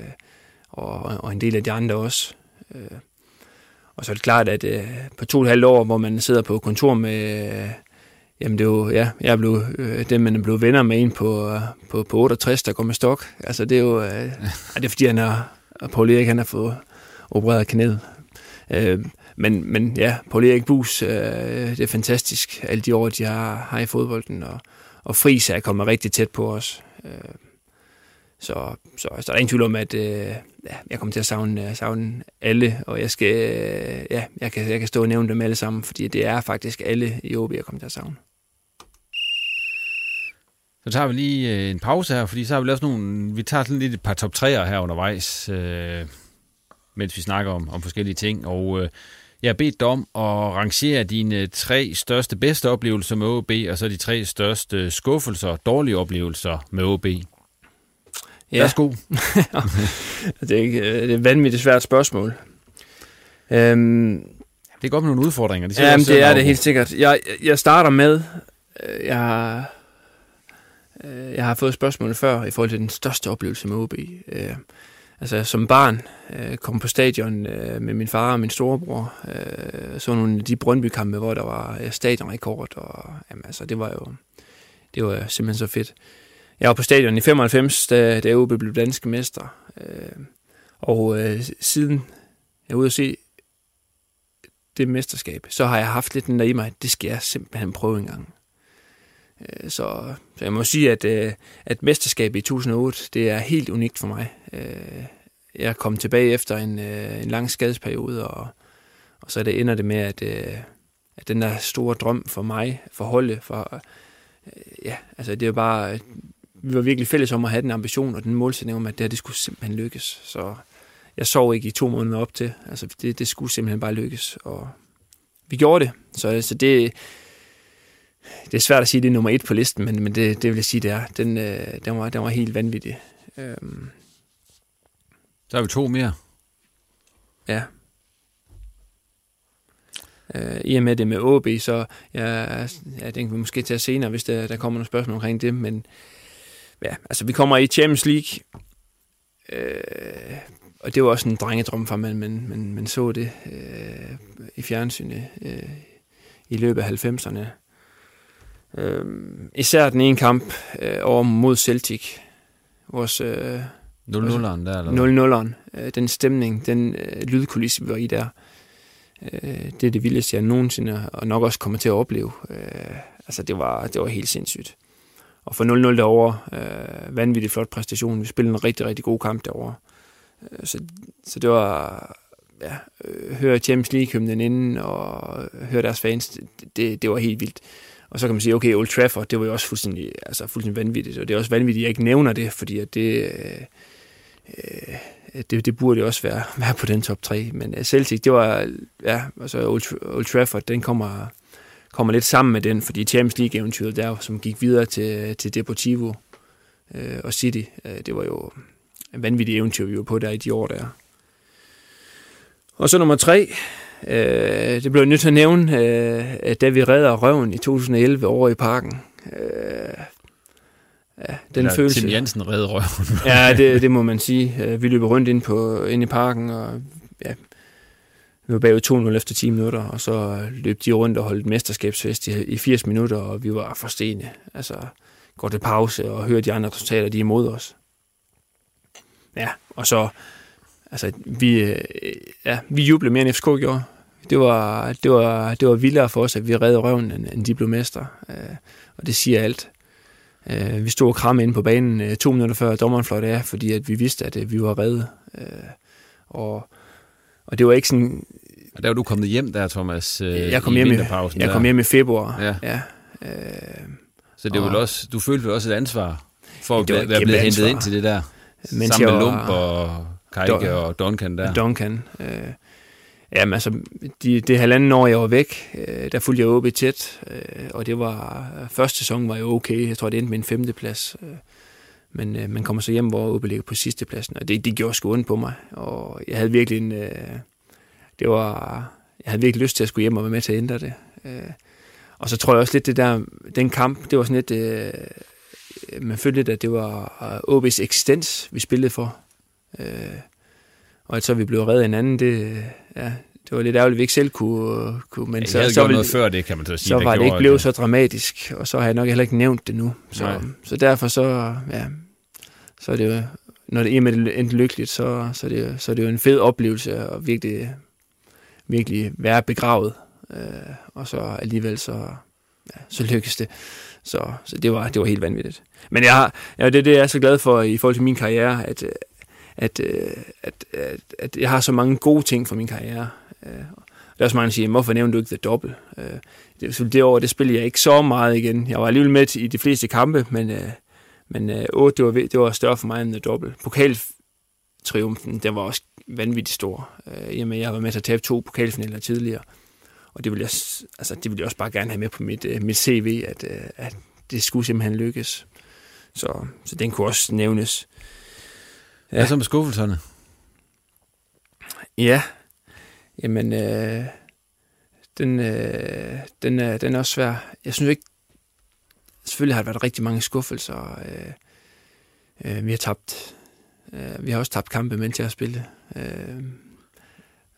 og, og en del af de andre også. Øh, og så er det klart, at øh, på to og et halvt år, hvor man sidder på kontor med, øh, jamen det er jo, ja, jeg er blevet, øh, dem man er blevet venner med en på, øh, på, på 68, der går med stok. Altså det er jo, øh, ja, det er fordi han har, Paul Erik, han har fået opereret knæet. Øh, men, men ja, Paul Erik Bus, øh, det er fantastisk, alle de år, de har, har i fodbolden, og, og Friis er kommet rigtig tæt på os. Øh, så, så, så der er ingen tvivl om, at øh, ja, jeg kommer til at savne, øh, savne alle, og jeg skal, øh, ja, jeg kan, jeg kan stå og nævne dem alle sammen, fordi det er faktisk alle i OB, jeg kommer til at savne. Så tager vi lige øh, en pause her, fordi så har vi lavet nogle, vi tager sådan lidt et par top 3'er her undervejs, øh, mens vi snakker om, om forskellige ting, og øh, jeg har bedt dig om at rangere dine øh, tre største bedste oplevelser med OB, og så de tre største skuffelser, dårlige oplevelser med OB. Ja. Værsgo. det, er ikke, øh, det er et vanvittigt svært spørgsmål. Øhm, Det er godt med nogle udfordringer. Det siger Jamen, det er det helt sikkert. Jeg, jeg starter med, øh, jeg har, øh, jeg har fået spørgsmålet før i forhold til den største oplevelse med OB. Øh, altså som barn øh, kom på stadion øh, med min far og min storebror. Øh, så nogle af de Brøndby-kampe, hvor der var øh, stadionrekord. Og, jamen, altså, det var jo det var simpelthen så fedt. Jeg var på stadion i 95, da, da OB blev danske mester. Øh, og øh, siden jeg er ude at se det mesterskab, så har jeg haft lidt den der i mig, at det skal jeg simpelthen prøve en gang. Øh, Så, så jeg må sige, at, øh, at mesterskabet i 2008, det er helt unikt for mig. Øh, Jeg kom tilbage efter en, øh, en lang skadesperiode, og, og så det ender det med, at, øh, at den der store drøm for mig, for holdet, for, øh, ja, altså det er bare, vi var virkelig fælles om at have den ambition og den målsætning om, at det her, det skulle simpelthen lykkes. Så jeg sov ikke i to måneder op til. Altså, det, det skulle simpelthen bare lykkes, og vi gjorde det. Så altså, det, det er svært at sige, at det er nummer et på listen, men, men det, det vil jeg sige, det er. Den, øh, den, var, den var helt vanvittig. Øhm, Så har vi to mere. ja. Øh, I og med det med OB, så jeg, jeg tænker, vi måske at senere, hvis der, der kommer nogle spørgsmål omkring det, men ja, altså vi kommer i Champions League, øh, og det var også en drengedrøm for mig, men, men, men så det øh, i fjernsynet øh, i løbet af 90'erne. Øh, især den ene kamp øh, over mod Celtic, vores øh, 0-0'eren der, eller hvad? 0-0'eren, øh, den stemning, den øh, lydkulisse, vi var i der. Øh, det er det vildeste, jeg nogensinde og nok også kommer til at opleve. Øh, altså, det var, det var helt sindssygt. Og for 0-0 derovre, øh, vanvittigt flot præstation. Vi spillede en rigtig, rigtig god kamp derovre. Øh, så, så det var, ja, øh, høre Champions League-hymnen inden, og høre deres fans, det, det var helt vildt. Og så kan man sige, okay, Old Trafford, det var jo også fuldstændig, altså fuldstændig vanvittigt, og det er også vanvittigt, at jeg ikke nævner det, fordi at det, øh, øh det, det burde jo også være, være på den top 3. Men øh, Celtic, det var, ja, altså Old, Old Trafford, den kommer, kommer lidt sammen med den, fordi Champions League-eventyret der, som gik videre til, til Deportivo øh, og City, øh, det var jo en vanvittig eventyr, vi var på der i de år der. Og så nummer tre, øh, det blev nødt til at nævne, øh, da vi redder røven i 2011 over i parken. Øh, ja, den Eller følelse. Tim Jensen redde røven. ja, det, det må man sige. Øh, vi løber rundt ind, på, ind i parken, og ja, vi var bagud 2-0 efter 10 minutter, og så øh, løb de rundt og holdt mesterskabsfest i, i 80 minutter, og vi var forstenede. Altså, går til pause og hører de andre resultater, de er imod os. Ja, og så, altså, vi, øh, ja, vi jublede mere end FCK gjorde. Det var, det var, det var vildere for os, at vi redde røven, end, end de blev mester. Øh, og det siger alt. Vi stod og kramme inde på banen to minutter før dommeren fløjte af, fordi at vi vidste, at vi var reddet. Og, og det var ikke sådan... Og der var du kommet hjem der, Thomas, øh, jeg kom i hjem i, Jeg kom hjem i februar. Ja. ja øh, så det og, også, du følte vel også et ansvar for at være blevet ansvar. hentet ind til det der, Mens sammen med Lump og Kajke og Duncan der. Duncan. Øh, Jamen altså, de, det halvanden år, jeg var væk, øh, der fulgte jeg OB tæt, øh, og det var, første sæson var jo okay, jeg tror, det endte med en femteplads. Øh, men øh, man kommer så hjem, hvor OB ligger på sidste pladsen, og det, det gjorde sgu ondt på mig, og jeg havde virkelig en, øh, det var, jeg havde virkelig lyst til at skulle hjem og være med til at ændre det. Øh, og så tror jeg også lidt, det der, den kamp, det var sådan lidt, øh, man følte lidt, at det var OB's eksistens, vi spillede for. Øh, og at så vi blev reddet af en anden, det, ja, det var lidt ærgerligt, at vi ikke selv kunne... kunne men ja, så, så, noget før det, kan man så sige. Så var det ikke blevet så dramatisk, og så har jeg nok heller ikke nævnt det nu. Så, så derfor så, ja, så er det jo, når det er med endte lykkeligt, så, så, er det, så er det jo en fed oplevelse at virkelig, virkelig være begravet. Øh, og så alligevel så, ja, så lykkes det. Så, så det, var, det var helt vanvittigt. Men jeg har, ja, det, det er jeg så glad for i forhold til min karriere, at, øh, at, øh, at, at, at jeg har så mange gode ting for min karriere. Øh, der er også mange, der siger, hvorfor nævner du ikke The Double? Øh, det, det år, det spillede jeg ikke så meget igen. Jeg var alligevel med i de fleste kampe, men, øh, men 8, det var, det var større for mig end The Double. Pokal triumfen, den var også vanvittigt stor. Jamen, jeg var med til at tabe to pokalfinaler tidligere. Og det vil jeg, altså, det vil jeg også bare gerne have med på mit, mit CV, at, at det skulle simpelthen lykkes. Så, så den kunne også nævnes. Ja. Hvad så med skuffelserne? Ja, jamen, øh, den, øh, den, er, den er også svær. Jeg synes ikke, selvfølgelig har der været rigtig mange skuffelser. Øh, øh, vi har tabt, øh, vi har også tabt kampe, mens jeg har spillet. Øh,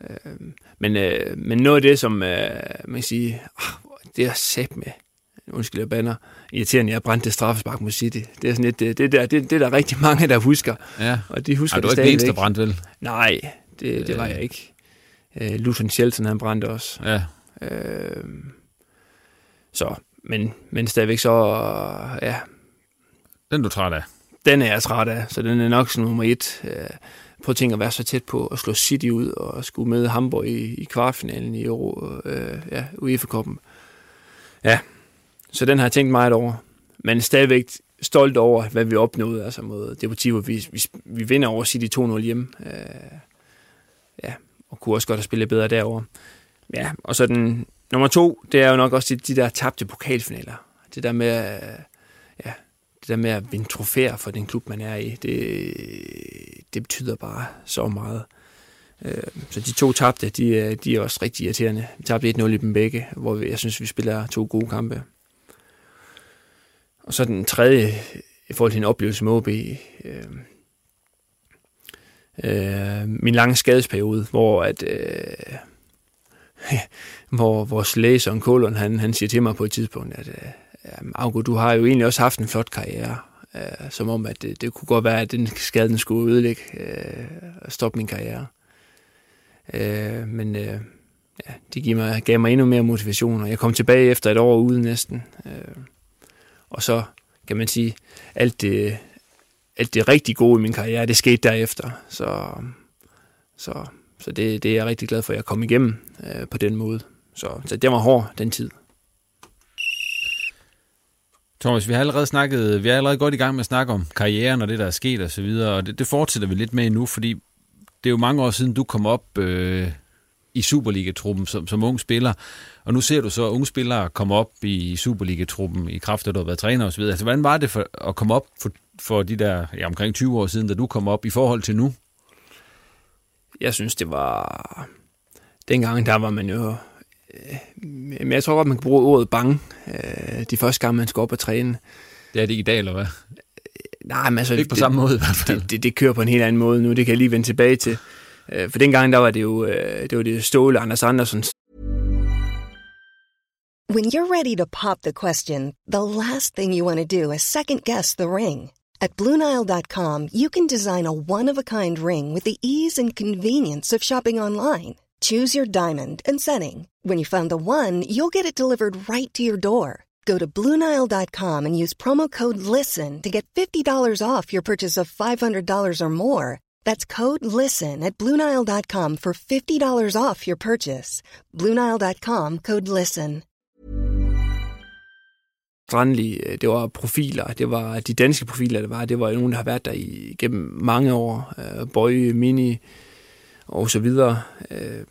øh, men, øh, men noget af det, som øh, man kan sige, oh, det er sæt med, undskyld, jeg banner, irriterende, jeg brændte straffespark mod City. Det er sådan lidt, det, det, der, det, det er der rigtig mange, der husker. Ja. Og de husker Ej, du er ikke eneste, brændt, vel? Nej, det, det var jeg ikke. Uh, Luton Shelton, han brændte også. Ja. Uh, så, men, men stadigvæk så, ja. Den du træt af? Den er jeg træt af, så den er nok sådan nummer et. Prøv at tænke at være så tæt på at slå City ud og skulle med Hamburg i, i kvartfinalen i Euro, uh, ja, UEFA-koppen. Ja, så den har jeg tænkt meget over. Men stadigvæk stolt over, hvad vi opnåede altså mod Deportivo. Vi, vi, vi vinder over City 2-0 hjemme. Øh, ja, og kunne også godt have spillet bedre derover. Ja, og så den nummer to, det er jo nok også de, de der tabte pokalfinaler. Det der med, ja, det der med at vinde trofæer for den klub, man er i, det, det betyder bare så meget. Øh, så de to tabte, de, de er også rigtig irriterende. Vi tabte 1-0 i dem begge, hvor jeg synes, vi spiller to gode kampe. Og så den tredje, i forhold til en oplevelse med OB, øh, øh, min lange skadesperiode, hvor at, øh, hvor vores læge Søren Kålund, han, han siger til mig på et tidspunkt, at øh, Augo, du har jo egentlig også haft en flot karriere, øh, som om, at det, det kunne godt være, at den skade den skulle ødelægge øh, og stoppe min karriere. Øh, men øh, ja, det gav mig, gav mig endnu mere motivation, og jeg kom tilbage efter et år ude næsten. Øh, og så kan man sige, alt det, alt det rigtig gode i min karriere, det skete derefter. Så, så, så det, det er jeg rigtig glad for, at jeg kom igennem øh, på den måde. Så, så det var hård, den tid. Thomas, vi har allerede snakket, vi er allerede godt i gang med at snakke om karrieren og det, der er sket og så videre, og det, det fortsætter vi lidt med nu, fordi det er jo mange år siden, du kom op øh, i Superliga-truppen som, som ung spiller, og nu ser du så unge spillere komme op i Superliga-truppen i kraft af, at du har været træner osv. Altså, hvordan var det for, at komme op for, for de der ja, omkring 20 år siden, da du kom op i forhold til nu? Jeg synes, det var... Dengang, der var man jo men jeg tror godt, man kan bruge ordet bange øh, de første gange, man skal op og træne. Det er det i dag, eller hvad? Nej, men altså... Ikke på det, samme måde i hvert fald. Det, det, det kører på en helt anden måde nu, det kan jeg lige vende tilbage til. Øh, for dengang, der var det jo det, var det Ståle Anders Andersen. When you're ready to pop the question, the last thing you want to do is second guess the ring. At BlueNile.com, you can design a one-of-a-kind ring with the ease and convenience of shopping online. Choose your diamond and setting. When you find the one, you'll get it delivered right to your door. Go to Bluenile.com and use promo code LISTEN to get $50 off your purchase of $500 or more. That's code LISTEN at Bluenile.com for $50 off your purchase. Bluenile.com code LISTEN. Strandli, øh, det var profiler, det var de danske profiler, det var, det var nogen, der har været der i, gennem mange år. Uh, Bøje, Mini, og så videre. Øh,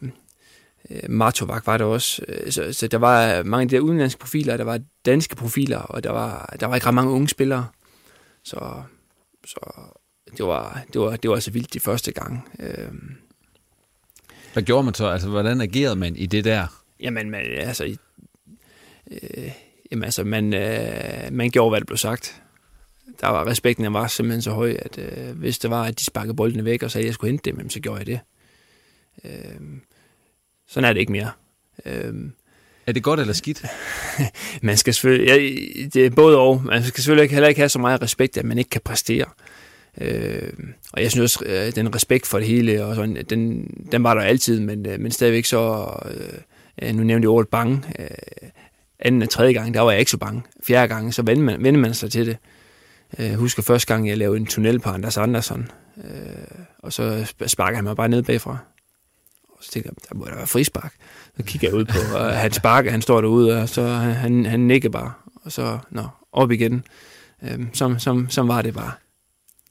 øh, Martovac var der også. Øh, så, så der var mange af de der udenlandske profiler, der var danske profiler, og der var, der var ikke ret mange unge spillere. Så, så det, var, det, var, det var altså vildt de første gang. Øh, Hvad gjorde man så? Altså, hvordan agerede man i det der? Jamen, man, altså, øh, jamen, altså man, øh, man gjorde, hvad der blev sagt. Der var respekten, der var simpelthen så høj, at øh, hvis det var, at de sparkede boldene væk og sagde, at jeg skulle hente dem, så gjorde jeg det. Øh, sådan er det ikke mere. Øh, er det godt eller skidt? man skal selvfølgelig, ja, det er både og. Man skal selvfølgelig heller ikke have så meget respekt, at man ikke kan præstere. Øh, og jeg synes også, øh, den respekt for det hele, og sådan, den, den var der altid, men, øh, men stadigvæk så, øh, nu nævnte jeg ordet bange, øh, anden og tredje gang, der var jeg ikke så bange. Fjerde gang, så vendte man, vendte man sig til det. Jeg husker første gang, jeg lavede en tunnel på Anders Andersson, øh, og så sparker han mig bare ned bagfra. Så tænkte jeg, der må der være frispark. Så kigger jeg ud på, og han sparker, han står derude, og så han, han nikker bare. Og så, nå, op igen. Øhm, som, som, som var det bare.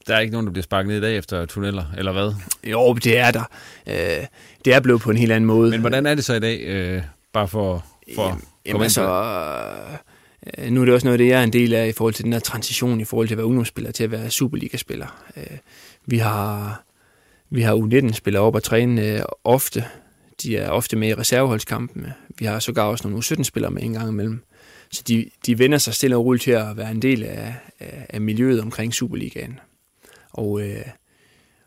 Der er ikke nogen, der bliver sparket ned i dag efter tunneller, eller hvad? Jo, det er der. Øh, det er blevet på en helt anden måde. Men hvordan er det så i dag, øh, bare for, for jamen, jamen altså, øh, nu er det også noget, det jeg er en del af i forhold til den her transition, i forhold til at være ungdomsspiller til at være Superliga-spiller. Øh, vi har vi har U19-spillere op og træne øh, ofte. De er ofte med i reserveholdskampene. Vi har sågar også nogle U17-spillere med en gang imellem. Så de, de vender sig stille og roligt til at være en del af, af, af miljøet omkring Superligaen. Og, øh,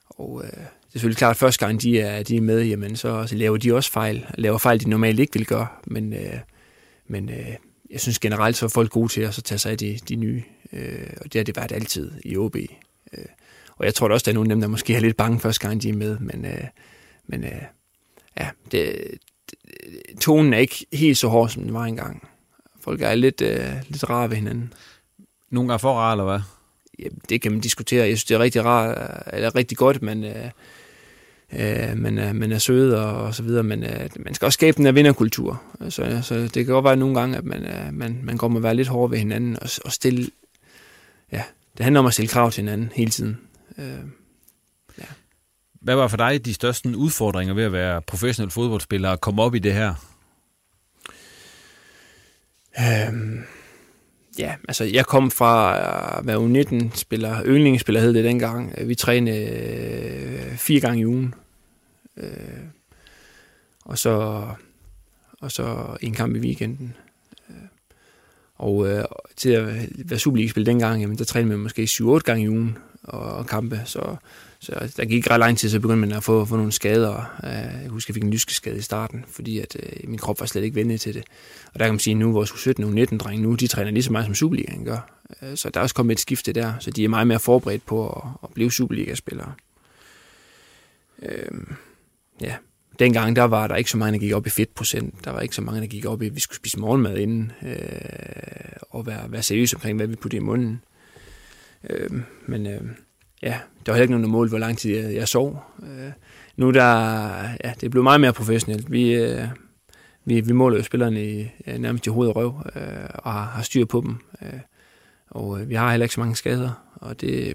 og øh, det er selvfølgelig klart, at første gang de er, de er med, jamen, så, så laver de også fejl. Laver fejl, de normalt ikke vil gøre. Men, øh, men øh, jeg synes generelt, så er folk gode til at så tage sig af de, de nye. Øh, og det har det været altid i OB. Øh, og jeg tror da også, der er nogle af dem, der måske er lidt bange første gang, de er med. Men, øh, men øh, ja, det, det, tonen er ikke helt så hård, som den var engang. Folk er lidt, øh, lidt rare ved hinanden. Nogle gange for rare, eller hvad? Ja, det kan man diskutere. Jeg synes, det er rigtig rart, eller rigtig godt, men... Øh, øh, man, er, man er sød og, og så videre, men øh, man skal også skabe den her vinderkultur. Så, så det kan godt være nogle gange, at man, øh, man, man kommer at være lidt hård ved hinanden og, og stille... Ja, det handler om at stille krav til hinanden hele tiden. Øh, ja. Hvad var for dig de største udfordringer ved at være professionel fodboldspiller og komme op i det her? Øhm, ja, altså jeg kom fra at være U19-spiller, yndlingsspiller hed det dengang. Vi trænede øh, fire gange i ugen. Øh, og så og så en kamp i weekenden. Øh, og øh, til at være Superliga-spiller dengang, jamen, der trænede man måske 7-8 gange i ugen og kampe, så, så der gik ret lang tid, så begyndte man at få, få nogle skader. Øh, jeg husker, jeg fik en lyskeskade i starten, fordi at, øh, min krop var slet ikke venlig til det. Og der kan man sige, at nu vores 17 og 19 drenge nu de træner lige så meget som Superligaen gør. Øh, så der er også kommet et skifte der, så de er meget mere forberedt på at, at blive Superliga-spillere. Øhm, ja, dengang der var der ikke så mange, der gik op i fedtprocent. Der var ikke så mange, der gik op i, at vi skulle spise morgenmad inden, øh, og være, være seriøse omkring, hvad vi puttede i munden. Øh, men øh, ja, der var heller ikke nogen, der målte, hvor lang tid jeg, jeg sov. Øh, nu der, ja, det blev meget mere professionelt. Vi, øh, vi, vi måler jo spillerne i, nærmest i hoved og røv, øh, og har, har styr på dem. Øh, og øh, vi har heller ikke så mange skader, og det,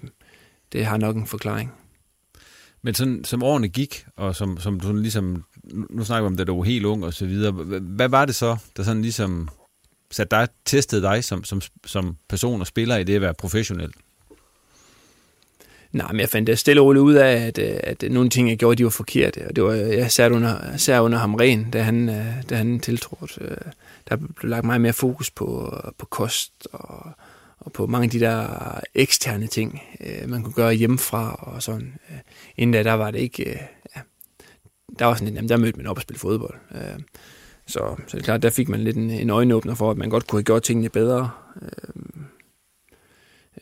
det har nok en forklaring. Men sådan, som årene gik, og som, som du sådan ligesom, nu snakker vi om, da du var helt ung og så videre, hvad var det så, der sådan ligesom satte dig, testede dig som, som, som person og spiller i det at være professionel? Nej, men jeg fandt det stille og roligt ud af, at, øh, at nogle ting, jeg gjorde, de var forkerte. Og det var, jeg sat under, sat under ham ren, da han, øh, da han tiltrådte. Øh, der blev lagt meget mere fokus på, på kost og, og på mange af de der eksterne ting, man kunne gøre hjemmefra og sådan. Inden da, der var det ikke... Ja, der var sådan lidt, jamen, der mødte man op og spille fodbold. Så, så det er klart, der fik man lidt en, en øjenåbner for, at man godt kunne have gjort tingene bedre.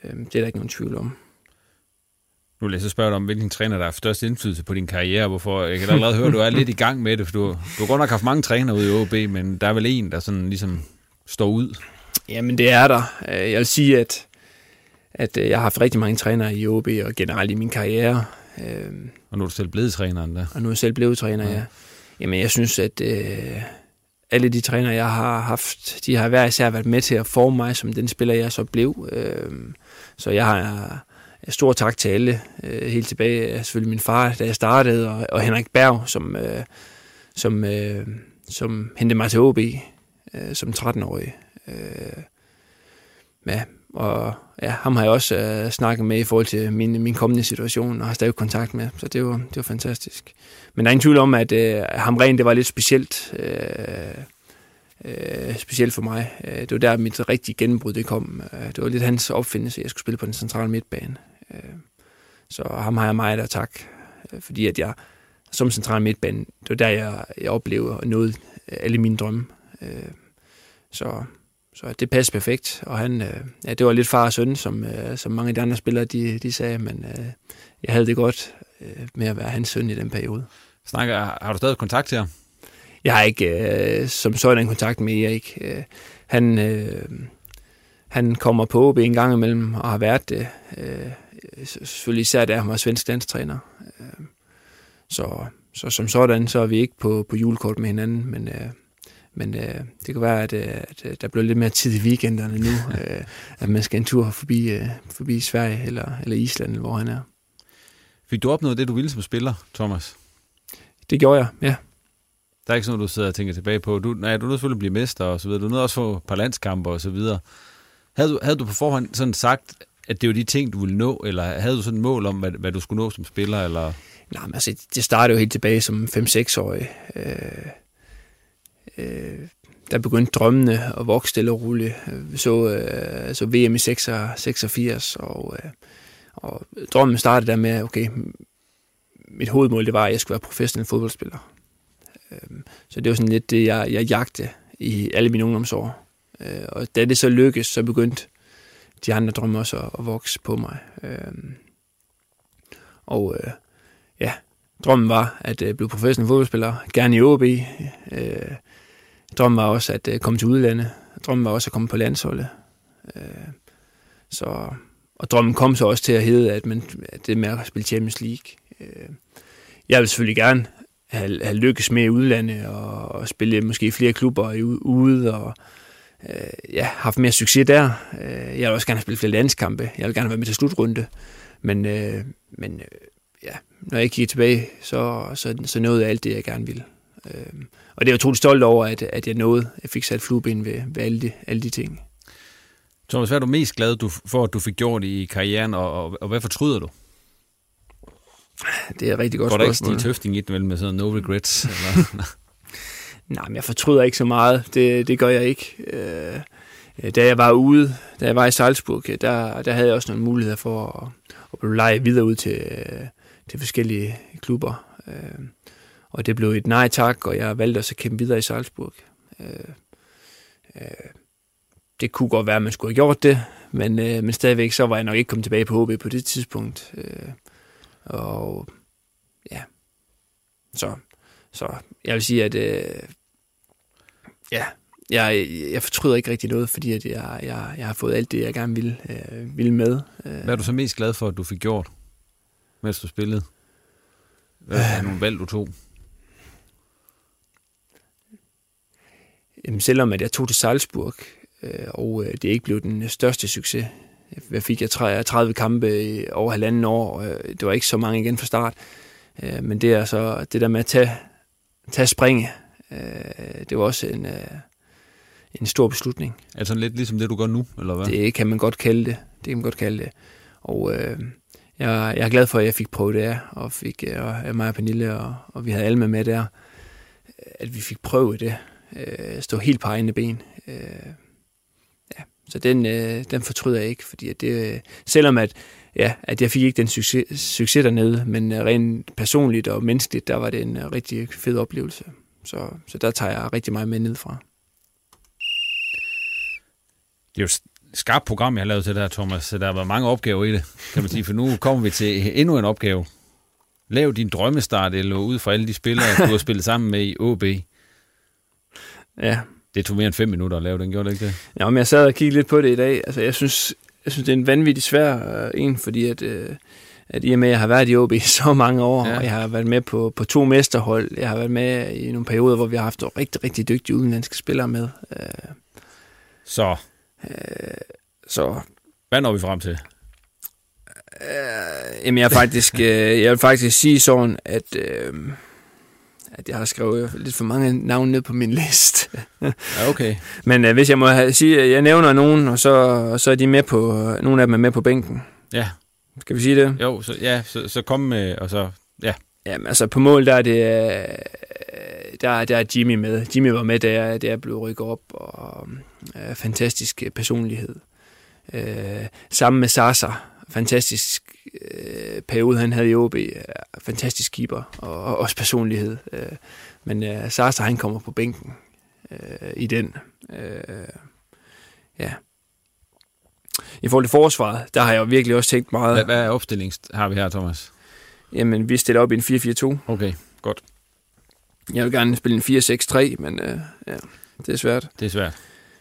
Det er der ikke nogen tvivl om. Nu vil jeg så spørge dig om, hvilken træner, der har størst indflydelse på din karriere. Hvorfor? Jeg kan allerede høre, at du er lidt i gang med det, for du, du har godt nok haft mange trænere ude i OB, men der er vel en, der sådan ligesom står ud? Jamen, det er der. Jeg vil sige, at, at jeg har haft rigtig mange trænere i OB og generelt i min karriere. Og nu er du selv blevet træneren der? Og nu er jeg selv blevet træner, ja. ja. Jamen, jeg synes, at øh, alle de trænere, jeg har haft, de har hver især været med til at forme mig som den spiller, jeg så blev. Øh, så jeg har stor tak til alle. Øh, helt tilbage øh, selvfølgelig min far, da jeg startede, og, og Henrik Berg, som, øh, som, øh, som hentede mig til OB øh, som 13-årig. Øh, ja, og ja, ham har jeg også øh, snakket med i forhold til min, min kommende situation, og har stadig kontakt med, så det var, det var fantastisk. Men der er ingen tvivl om, at øh, ham rent, det var lidt specielt, øh, øh, specielt for mig. Øh, det var der, mit rigtige gennembrud det kom. Øh, det var lidt hans opfindelse, at jeg skulle spille på den centrale midtbane. Så ham har jeg meget at tak, fordi at jeg som central midtbane, det var der, jeg, jeg oplevede og nåede alle mine drømme. Så, så det passede perfekt, og han, ja, det var lidt far og søn, som, som mange af de andre spillere, de, de sagde, men jeg havde det godt med at være hans søn i den periode. Snakker, har du stadig kontakt til ham? Jeg har ikke øh, som sådan kontakt med Erik. Øh, han, øh, han kommer på OB en gang imellem og har været det. Øh, selvfølgelig især da han var svensk danstræner. Øh, så, så som sådan, så er vi ikke på, på julekort med hinanden, men, øh, men øh, det kan være, at, at der bliver lidt mere tid i weekenderne nu, øh, at man skal en tur forbi, øh, forbi Sverige eller, eller Island, hvor han er. Fik du opnået det, du ville som spiller, Thomas? Det gjorde jeg, ja. Der er ikke sådan noget, du sidder og tænker tilbage på. Du, nej, du nødt selvfølgelig blive mester og så videre. Du nødt også få par landskampe og så videre. Havde du, havde du på forhånd sådan sagt, at det var de ting, du ville nå, eller havde du sådan et mål om, hvad, hvad du skulle nå som spiller? Eller? Nej, men altså, det startede jo helt tilbage som 5-6-årig. Øh, øh, der begyndte drømmene at vokse stille og roligt. Vi så, øh, så VM i 86, og, øh, og drømmen startede der med, okay, mit hovedmål det var, at jeg skulle være professionel fodboldspiller. Øh, så det var sådan lidt det, jeg, jeg jagte i alle mine ungdomsår. Øh, og da det så lykkedes, så begyndte de andre drømme også at, at vokse på mig. Øhm, og øh, ja, drømmen var at øh, blive professionel fodboldspiller, gerne i OB. Øh, drømmen var også at øh, komme til udlandet. Drømmen var også at komme på landsholdet. Øh, så, og drømmen kom så også til at hedde, at, man, at det med at spille Champions League. Øh, jeg vil selvfølgelig gerne have, have lykkes med i udlandet og, og spille måske flere klubber ude og øh, ja, haft mere succes der. Øh, jeg vil også gerne spille flere landskampe. Jeg vil gerne være med til slutrunde. Men, øh, men øh, ja, når jeg kigger tilbage, så, så, så nåede jeg alt det, jeg gerne ville. Øh, og det er jeg utroligt stolt over, at, at jeg nåede. Jeg fik sat flueben ved, ved alle, de, alle de ting. Thomas, hvad er du mest glad du, for, at du fik gjort i karrieren, og, og, og hvad fortryder du? Det er et rigtig godt spørgsmål. Går der ikke Stig Tøfting i den med sådan no regrets? Eller? Nej, men jeg fortryder ikke så meget. Det, det gør jeg ikke. Øh, da jeg var ude, da jeg var i Salzburg, der, der havde jeg også nogle muligheder for at, at blive lejet videre ud til, til forskellige klubber. Øh, og det blev et nej tak, og jeg valgte også at kæmpe videre i Salzburg. Øh, øh det kunne godt være, at man skulle have gjort det, men, øh, men stadigvæk så var jeg nok ikke kommet tilbage på HB på det tidspunkt. Øh, og ja, så, så jeg vil sige, at øh, ja, jeg, jeg fortryder ikke rigtig noget, fordi at jeg, jeg, jeg har fået alt det, jeg gerne ville, øh, ville med. Hvad er du så mest glad for, at du fik gjort, mens du spillede? Hvad er nogle valg, du tog? Jamen, selvom at jeg tog til Salzburg, øh, og øh, det ikke blev den største succes. Hvad fik jeg? 30 kampe over halvanden år. og øh, Det var ikke så mange igen fra start. Øh, men det er så det der med at tage, tage springe, øh, det var også en, øh, en stor beslutning. Altså lidt ligesom det, du gør nu, eller hvad? Det kan man godt kalde det. Det kan man godt kalde det. Og øh, jeg, jeg er glad for, at jeg fik prøvet det af, og fik øh, og mig og Pernille, og, og vi havde alle med med der, at vi fik prøvet det. Øh, stå helt på egne ben. Øh, ja, så den, øh, den fortryder jeg ikke, fordi at det, øh, selvom at, ja, at jeg fik ikke den succes, succes dernede, men øh, rent personligt og menneskeligt, der var det en øh, rigtig fed oplevelse. Så, så der tager jeg rigtig meget med nedfra. Det er jo skarpt program, jeg har lavet til det her, Thomas. Så der har været mange opgaver i det, kan man sige. For nu kommer vi til endnu en opgave. Lav din drømmestart, eller ud fra alle de spillere, du har spillet sammen med i OB. Ja. Det tog mere end fem minutter at lave den, gjorde det ikke det? Ja, men jeg sad og kiggede lidt på det i dag. Altså, jeg synes, jeg synes det er en vanvittig svær øh, en, fordi at, øh, at i og med, at jeg har været i OB i så mange år, ja. og jeg har været med på, på to mesterhold, jeg har været med i nogle perioder, hvor vi har haft rigtig, rigtig dygtige udenlandske spillere med. Øh, Så, øh, så hvad når vi frem til? Øh, jamen, jeg, faktisk, øh, jeg vil faktisk sige sådan, at, øh, at jeg har skrevet lidt for mange navne ned på min liste. Ja, okay. Men øh, hvis jeg må have, sige, at jeg nævner nogen, og så, så er de med på, nogle af dem er med på bænken. Ja, Skal vi sige det? jo, så, ja, så, så kom med, og så, ja. Jamen, altså på mål, der er det, øh, der, der er Jimmy med. Jimmy var med, da jeg, da jeg blev rykket op, og øh, fantastisk personlighed. Øh, sammen med Sasa, fantastisk øh, periode, han havde i OB. Øh, fantastisk keeper, og, og også personlighed. Øh, men øh, Sasa, han kommer på bænken øh, i den. Øh, ja. I forhold til forsvaret, der har jeg virkelig også tænkt meget. Hvad, hvad er opstilling har vi her, Thomas? Jamen, vi stiller op i en 4-4-2. Okay, godt. Jeg vil gerne spille en 4-6-3, men øh, ja, det er svært. Det er svært.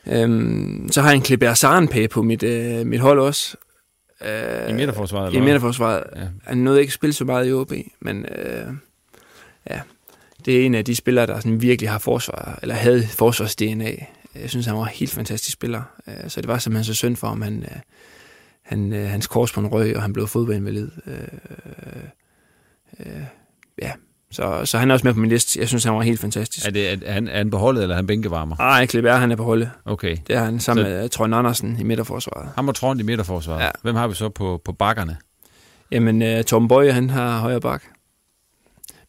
Øhm, så har jeg en Kleber Sarenpæ på mit, øh, mit hold også. Øh, I midterforsvaret, I midterforsvaret. Ja. Han nåede ikke at spille så meget i OB, men øh, ja, det er en af de spillere, der sådan virkelig har forsvar, eller havde forsvars-DNA. Jeg synes, han var en helt fantastisk spiller. Øh, så det var simpelthen så synd for ham. Han, øh, han, øh, hans korsbånd røg, og han blev fodboldinvalid. Øh, øh, ja, så, så han er også med på min liste. Jeg synes, han var helt fantastisk. Er, det, er, er, han, er han på holdet, eller er han bænkevarmer? Ej, Kleber, han er på holdet. Okay. Det er han sammen Så- med Trond Andersen i midterforsvaret. Ham og Trond i midterforsvaret. Ja. Hvem har vi så på, på bakkerne? Jamen, uh, Tom Bøje, han har højre bak.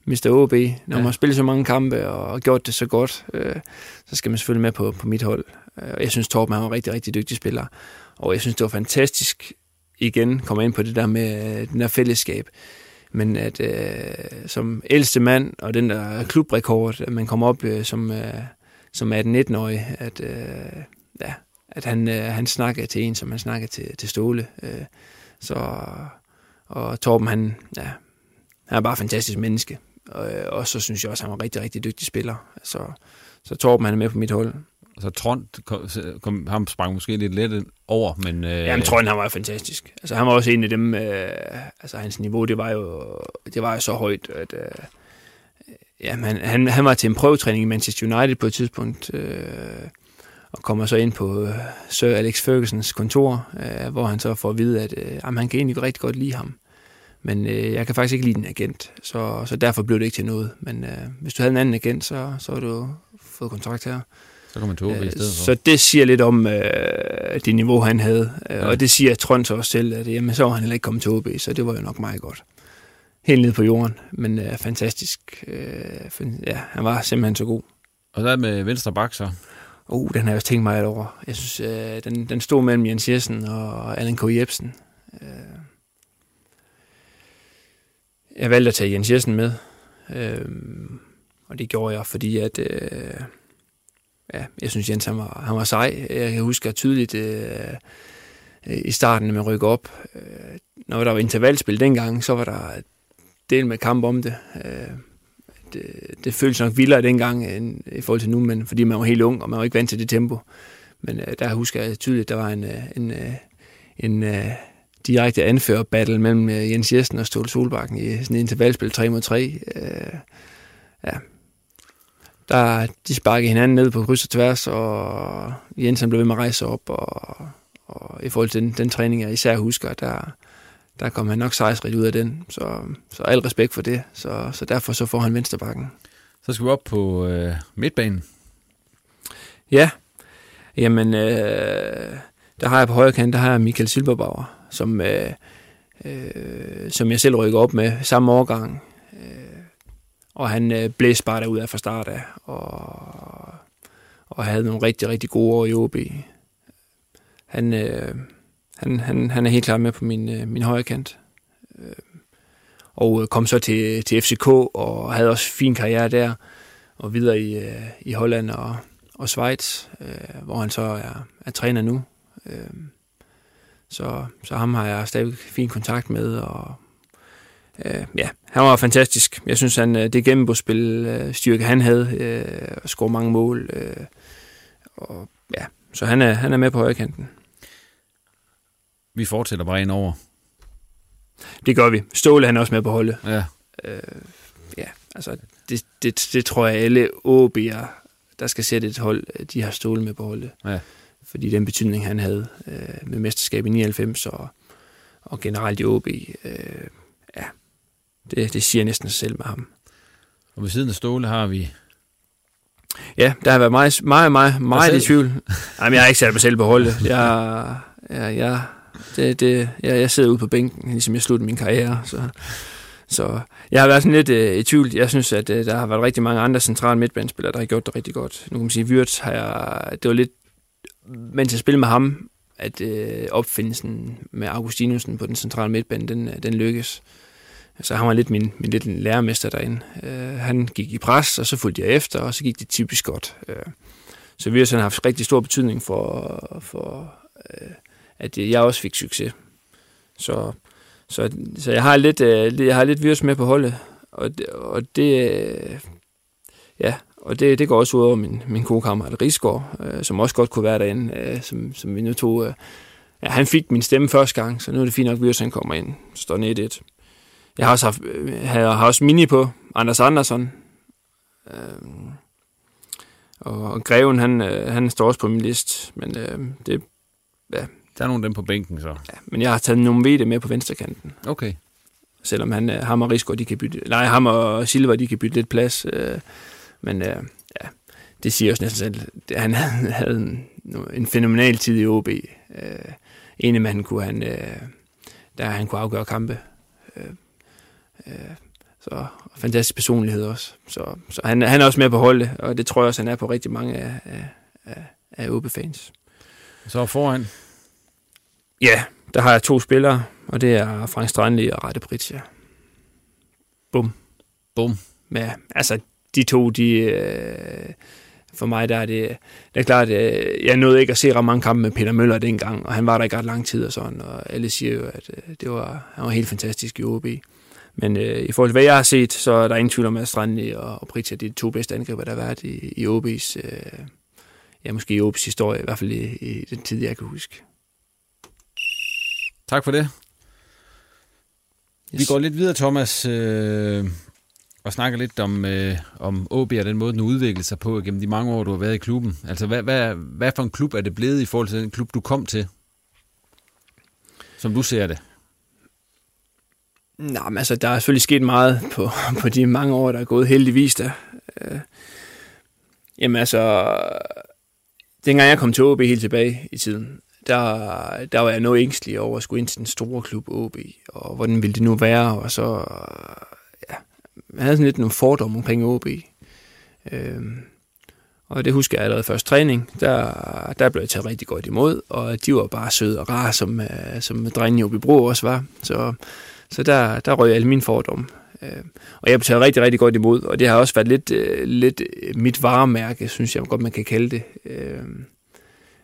Mr. OB. Når Ja. man har spillet så mange kampe og gjort det så godt, øh, så skal man selvfølgelig med på, på mit hold. Øh, Og jeg synes, Torben var en rigtig, rigtig dygtig spiller. Og jeg synes, det var fantastisk, igen, kommer ind på det der med øh, den der fællesskab. Men at øh, som ældste mand, og den der klubrekord, at man kommer op øh, som, øh, som 18-19-årig, at, øh, ja, at han, øh, han snakker til en, som han snakker til, til Ståle. Øh, så, og Torben, han, ja, han er bare et fantastisk menneske. Og, øh, og så synes jeg også, at han var en rigtig, rigtig dygtig spiller. Så, så Torben, han er med på mit hold. Så Trond, kom, kom, ham sprang måske lidt let over, men... Øh, Jamen, Trond, han var fantastisk. Altså, han var også en af dem, øh, altså hans niveau, det var jo, det var jo så højt, at øh, jamen, han, han, han var til en prøvetræning i Manchester United på et tidspunkt, øh, og kommer så ind på øh, Sir Alex Fergusons kontor, øh, hvor han så får at vide, at øh, jamen, han kan egentlig rigtig godt lide ham. Men øh, jeg kan faktisk ikke lide den agent, så, så derfor blev det ikke til noget. Men øh, hvis du havde en anden agent, så, så har du fået kontrakt her. Så kom man til i stedet for. Så det siger lidt om øh, det niveau, han havde. Ja. Ja. Og det siger Trond så også selv, at jamen, så var han heller ikke kommet til OB, så det var jo nok meget godt. Helt nede på jorden, men øh, fantastisk. Øh, ja, han var simpelthen så god. Og så det med venstre bak, så. Uh, den har jeg også tænkt meget over. Jeg synes, øh, den, den stod mellem Jens Jessen og Allan K. Jebsen. Jeg valgte at tage Jens Jessen med. Øh, og det gjorde jeg, fordi at... Øh, ja, jeg synes, Jens han var, han var sej. Jeg kan huske tydeligt øh, øh, i starten, når man rykker op. Øh, når der var intervalspil dengang, så var der del med kamp om det. Øh, det, det føltes nok vildere dengang øh, end i forhold til nu, men fordi man var helt ung, og man var ikke vant til det tempo. Men øh, der husker jeg tydeligt, at der var en, øh, en, en, en øh, direkte anfører-battle mellem øh, Jens Jessen og Ståle Solbakken i sådan en intervalspil 3 mod 3. Øh, ja, der, de sparkede hinanden ned på kryds og tværs, og Jens han blev ved med at rejse op, og, og i forhold til den, den træning, jeg især husker, der, der kom han nok sejsrigt ud af den. Så, så al respekt for det. Så, så derfor så får han venstrebakken. Så skal vi op på øh, midtbanen. Ja, jamen, øh, der har jeg på højre kant, der har jeg Michael Silberbauer, som, øh, øh, som jeg selv rykker op med samme årgang. Øh, og han øh, blæste bare derud af fra start af, og, og havde nogle rigtig, rigtig gode år i OB. Han, øh, han, han, han er helt klar med på min, øh, min højre kant. Øh, og øh, kom så til, til FCK og havde også fin karriere der, og videre i, øh, i Holland og, og Schweiz, øh, hvor han så er, er træner nu. Øh, så, så ham har jeg stadig fin kontakt med, og øh, ja, han var fantastisk. Jeg synes, han det gennembrudspil øh, styrke, han havde, øh, og score mange mål. Øh, og, ja, så han er, han er med på højkanten. Vi fortsætter bare ind over. Det gør vi. Ståle han er også med på holdet. Ja. Øh, ja, altså det, det, det tror jeg alle OB'er, der skal sætte et hold, de har Ståle med på holdet. Ja. Fordi den betydning, han havde øh, med mesterskab i 99 og, og generelt i OB, øh, ja, det, det siger næsten sig selv med ham. Og ved siden af Ståle har vi... Ja, der har været meget, meget, meget, meget i tvivl. Jamen, jeg har ikke sat mig selv på holdet. Jeg, jeg, jeg det, det, jeg, jeg sidder ude på bænken, ligesom jeg sluttede min karriere. Så, så jeg har været sådan lidt øh, i tvivl. Jeg synes, at øh, der har været rigtig mange andre centrale midtbanespillere, der har gjort det rigtig godt. Nu kan man sige, Wirtz har jeg, det var lidt, mens jeg spillede med ham, at øh, opfindelsen med Augustinusen på den centrale midtbane, den, øh, den lykkes. Så han var lidt min, min lidt lærermester derinde. Øh, han gik i pres, og så fulgte jeg efter, og så gik det typisk godt. Øh, så vi har haft rigtig stor betydning for, for øh, at jeg også fik succes. Så, så, så jeg har lidt, øh, jeg har lidt virus med på holdet, og det, og det øh, ja, og det, det går også ud over min, min gode kammerat Rigsgaard, øh, som også godt kunne være derinde, øh, som, som vi nu tog. Øh, ja, han fik min stemme første gang, så nu er det fint nok, at han kommer ind. Står ned et. Jeg har også haft, jeg har også mini på, Anders Andersson. Øh, og Greven, han, øh, han står også på min liste, men øh, det, ja, der er nogle af dem på bænken, så. Ja, men jeg har taget nogle vede med på venstrekanten. Okay. Selvom han, øh, ham og Rigsgaard, de kan bytte... Nej, ham og Silva, de kan bytte lidt plads. Øh, men øh, ja, det siger også næsten selv. Han havde en, en fænomenal tid i OB. Øh, ene mand kunne han, øh, der han kunne afgøre kampe. Øh, øh, så fantastisk personlighed også. Så, så han, han er også med på holdet, og det tror jeg også, han er på rigtig mange af, af, af OB-fans. Så foran? Ja, der har jeg to spillere, og det er Frank Strandli og Rette Britja. Bum. Bum. Ja, altså de to, de... Øh, for mig der er det, det er klart, øh, jeg nåede ikke at se ret mange kampe med Peter Møller dengang, og han var der ikke ret lang tid og sådan, og alle siger jo, at øh, det var, han var helt fantastisk i OB. Men øh, i forhold til, hvad jeg har set, så er der ingen tvivl om, at Strandli og, og Pritja, det er de to bedste angriber, der har været i, i OB's, øh, ja, måske i OB's historie, i hvert fald i, i den tid, jeg kan huske. Tak for det. Yes. Vi går lidt videre, Thomas, øh, og snakker lidt om, øh, om OB og den måde, den udvikler sig på gennem de mange år, du har været i klubben. Altså, hvad, hvad, hvad for en klub er det blevet i forhold til den klub, du kom til? Som du ser det. Nå, men altså, der er selvfølgelig sket meget på, på de mange år, der er gået heldigvis der. Øh, jamen altså, dengang jeg kom til OB helt tilbage i tiden, der, der var jeg noget ængstelig over at skulle ind til den store klub OB, og hvordan ville det nu være, og så, jeg havde sådan lidt nogle fordomme omkring OB. Øhm, og det husker jeg allerede første træning, der, der blev jeg taget rigtig godt imod, og de var bare søde og rare, som, øh, som drengene i bro også var. Så, så der, der røg alle mine fordomme. Øh, og jeg blev taget rigtig, rigtig godt imod, og det har også været lidt, øh, lidt mit varemærke, synes jeg godt, man kan kalde det. Øh,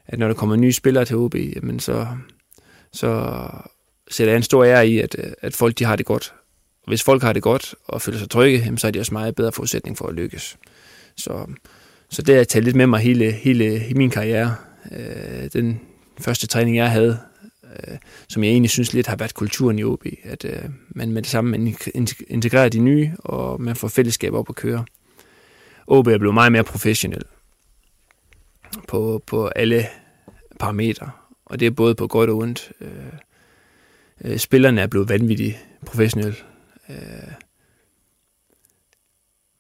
at når der kommer nye spillere til OB, jamen så, så sætter jeg en stor ære i, at, at folk de har det godt hvis folk har det godt og føler sig trygge, så er de også meget bedre forudsætning for at lykkes. Så, så det har jeg taget lidt med mig hele, hele, hele min karriere. Øh, den første træning, jeg havde, øh, som jeg egentlig synes lidt har været kulturen i OB, at øh, man med det samme man integrerer de nye, og man får fællesskab op at køre. OB er blevet meget mere professionel på, på alle parametre, og det er både på godt og ondt. Øh, øh spillerne er blevet vanvittigt professionelle. Øh,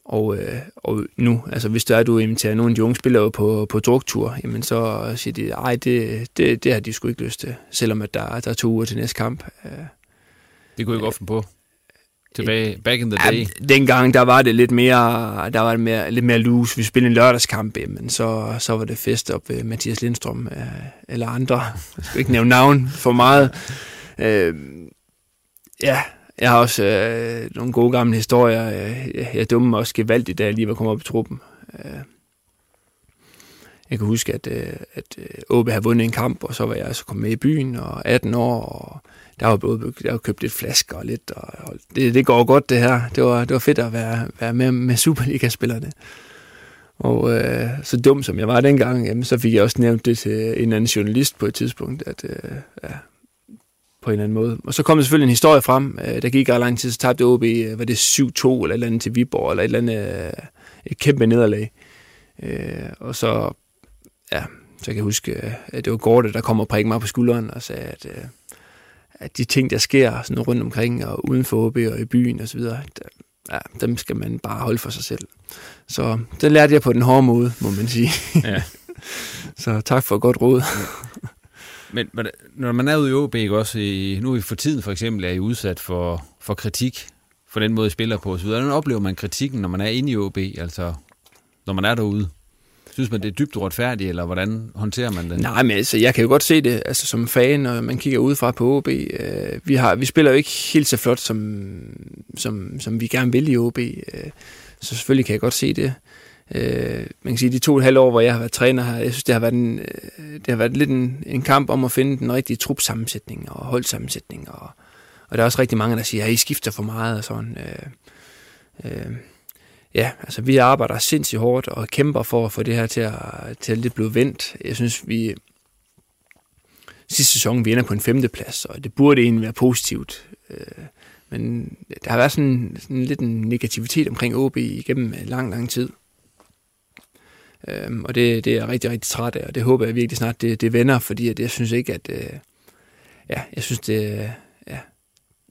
og, øh, og nu, altså hvis der er, du inviterer nogle af de unge spillere på, på druktur, jamen så siger de, ej, det, det, det har de sgu ikke lyst til, selvom at der, der er to uger til næste kamp. Øh, det kunne jeg godt finde på. Tilbage, back in the day. Ja, dengang, der var det lidt mere, der var det mere, lidt mere loose. Vi spillede en lørdagskamp, men så, så var det fest op ved Mathias Lindstrøm øh, eller andre. Jeg skal ikke nævne navn for meget. Øh, ja, jeg har også øh, nogle gode gamle historier. Jeg, jeg dumme mig også gevaldigt, da jeg lige var kommet op i truppen. Øh, jeg kan huske, at, øh, at øh, Åbe havde vundet en kamp, og så var jeg altså kommet med i byen, og 18 år, og der var både der var købt lidt flasker og lidt, og det, det går godt det her. Det var, det var fedt at være, være med med Superliga-spillerne. Og øh, så dum som jeg var dengang, jamen, så fik jeg også nævnt det til en anden journalist på et tidspunkt, at øh, ja, på en eller anden måde. Og så kom der selvfølgelig en historie frem. Øh, der gik ikke lang tid, så tabte OB, øh, var det 7-2 eller et eller andet til Viborg, eller et eller andet øh, et kæmpe nederlag. Og så, ja, så jeg kan huske, at det var Gorte, der kom og prikkede mig på skulderen og sagde, at, at de ting, der sker sådan rundt omkring og uden for OB og i byen osv., ja, dem skal man bare holde for sig selv. Så det lærte jeg på den hårde måde, må man sige. Ja. så tak for et godt råd. Men når man er ude i OB, ikke også, i, nu er vi for tiden for eksempel, er I udsat for, for kritik for den måde, I spiller på osv. Hvordan oplever man kritikken, når man er inde i OB, altså når man er derude? Synes man, det er dybt uretfærdigt, eller hvordan håndterer man det? Nej, men altså, jeg kan jo godt se det altså, som fan, når man kigger udefra på OB. Øh, vi, har, vi spiller jo ikke helt så flot, som, som, som vi gerne vil i OB. Øh, så selvfølgelig kan jeg godt se det. Øh, man kan sige, de to og et halvt år, hvor jeg har været træner her, jeg synes, det har været, en, øh, det har været lidt en, en kamp om at finde den rigtige trupsammensætning og holdsammensætning. Og, og der er også rigtig mange, der siger, at I skifter for meget og sådan. Øh, øh, ja, altså vi arbejder sindssygt hårdt og kæmper for at få det her til at, til at lidt blive vendt. Jeg synes, vi sidste sæson, vi ender på en femteplads, og det burde egentlig være positivt. Øh, men der har været sådan, sådan lidt en negativitet omkring OB igennem lang, lang tid. Øhm, og det, det er jeg rigtig, rigtig træt af, og det håber jeg virkelig snart, det, det vender, fordi at jeg synes ikke, at... Øh, ja, jeg synes, det, ja,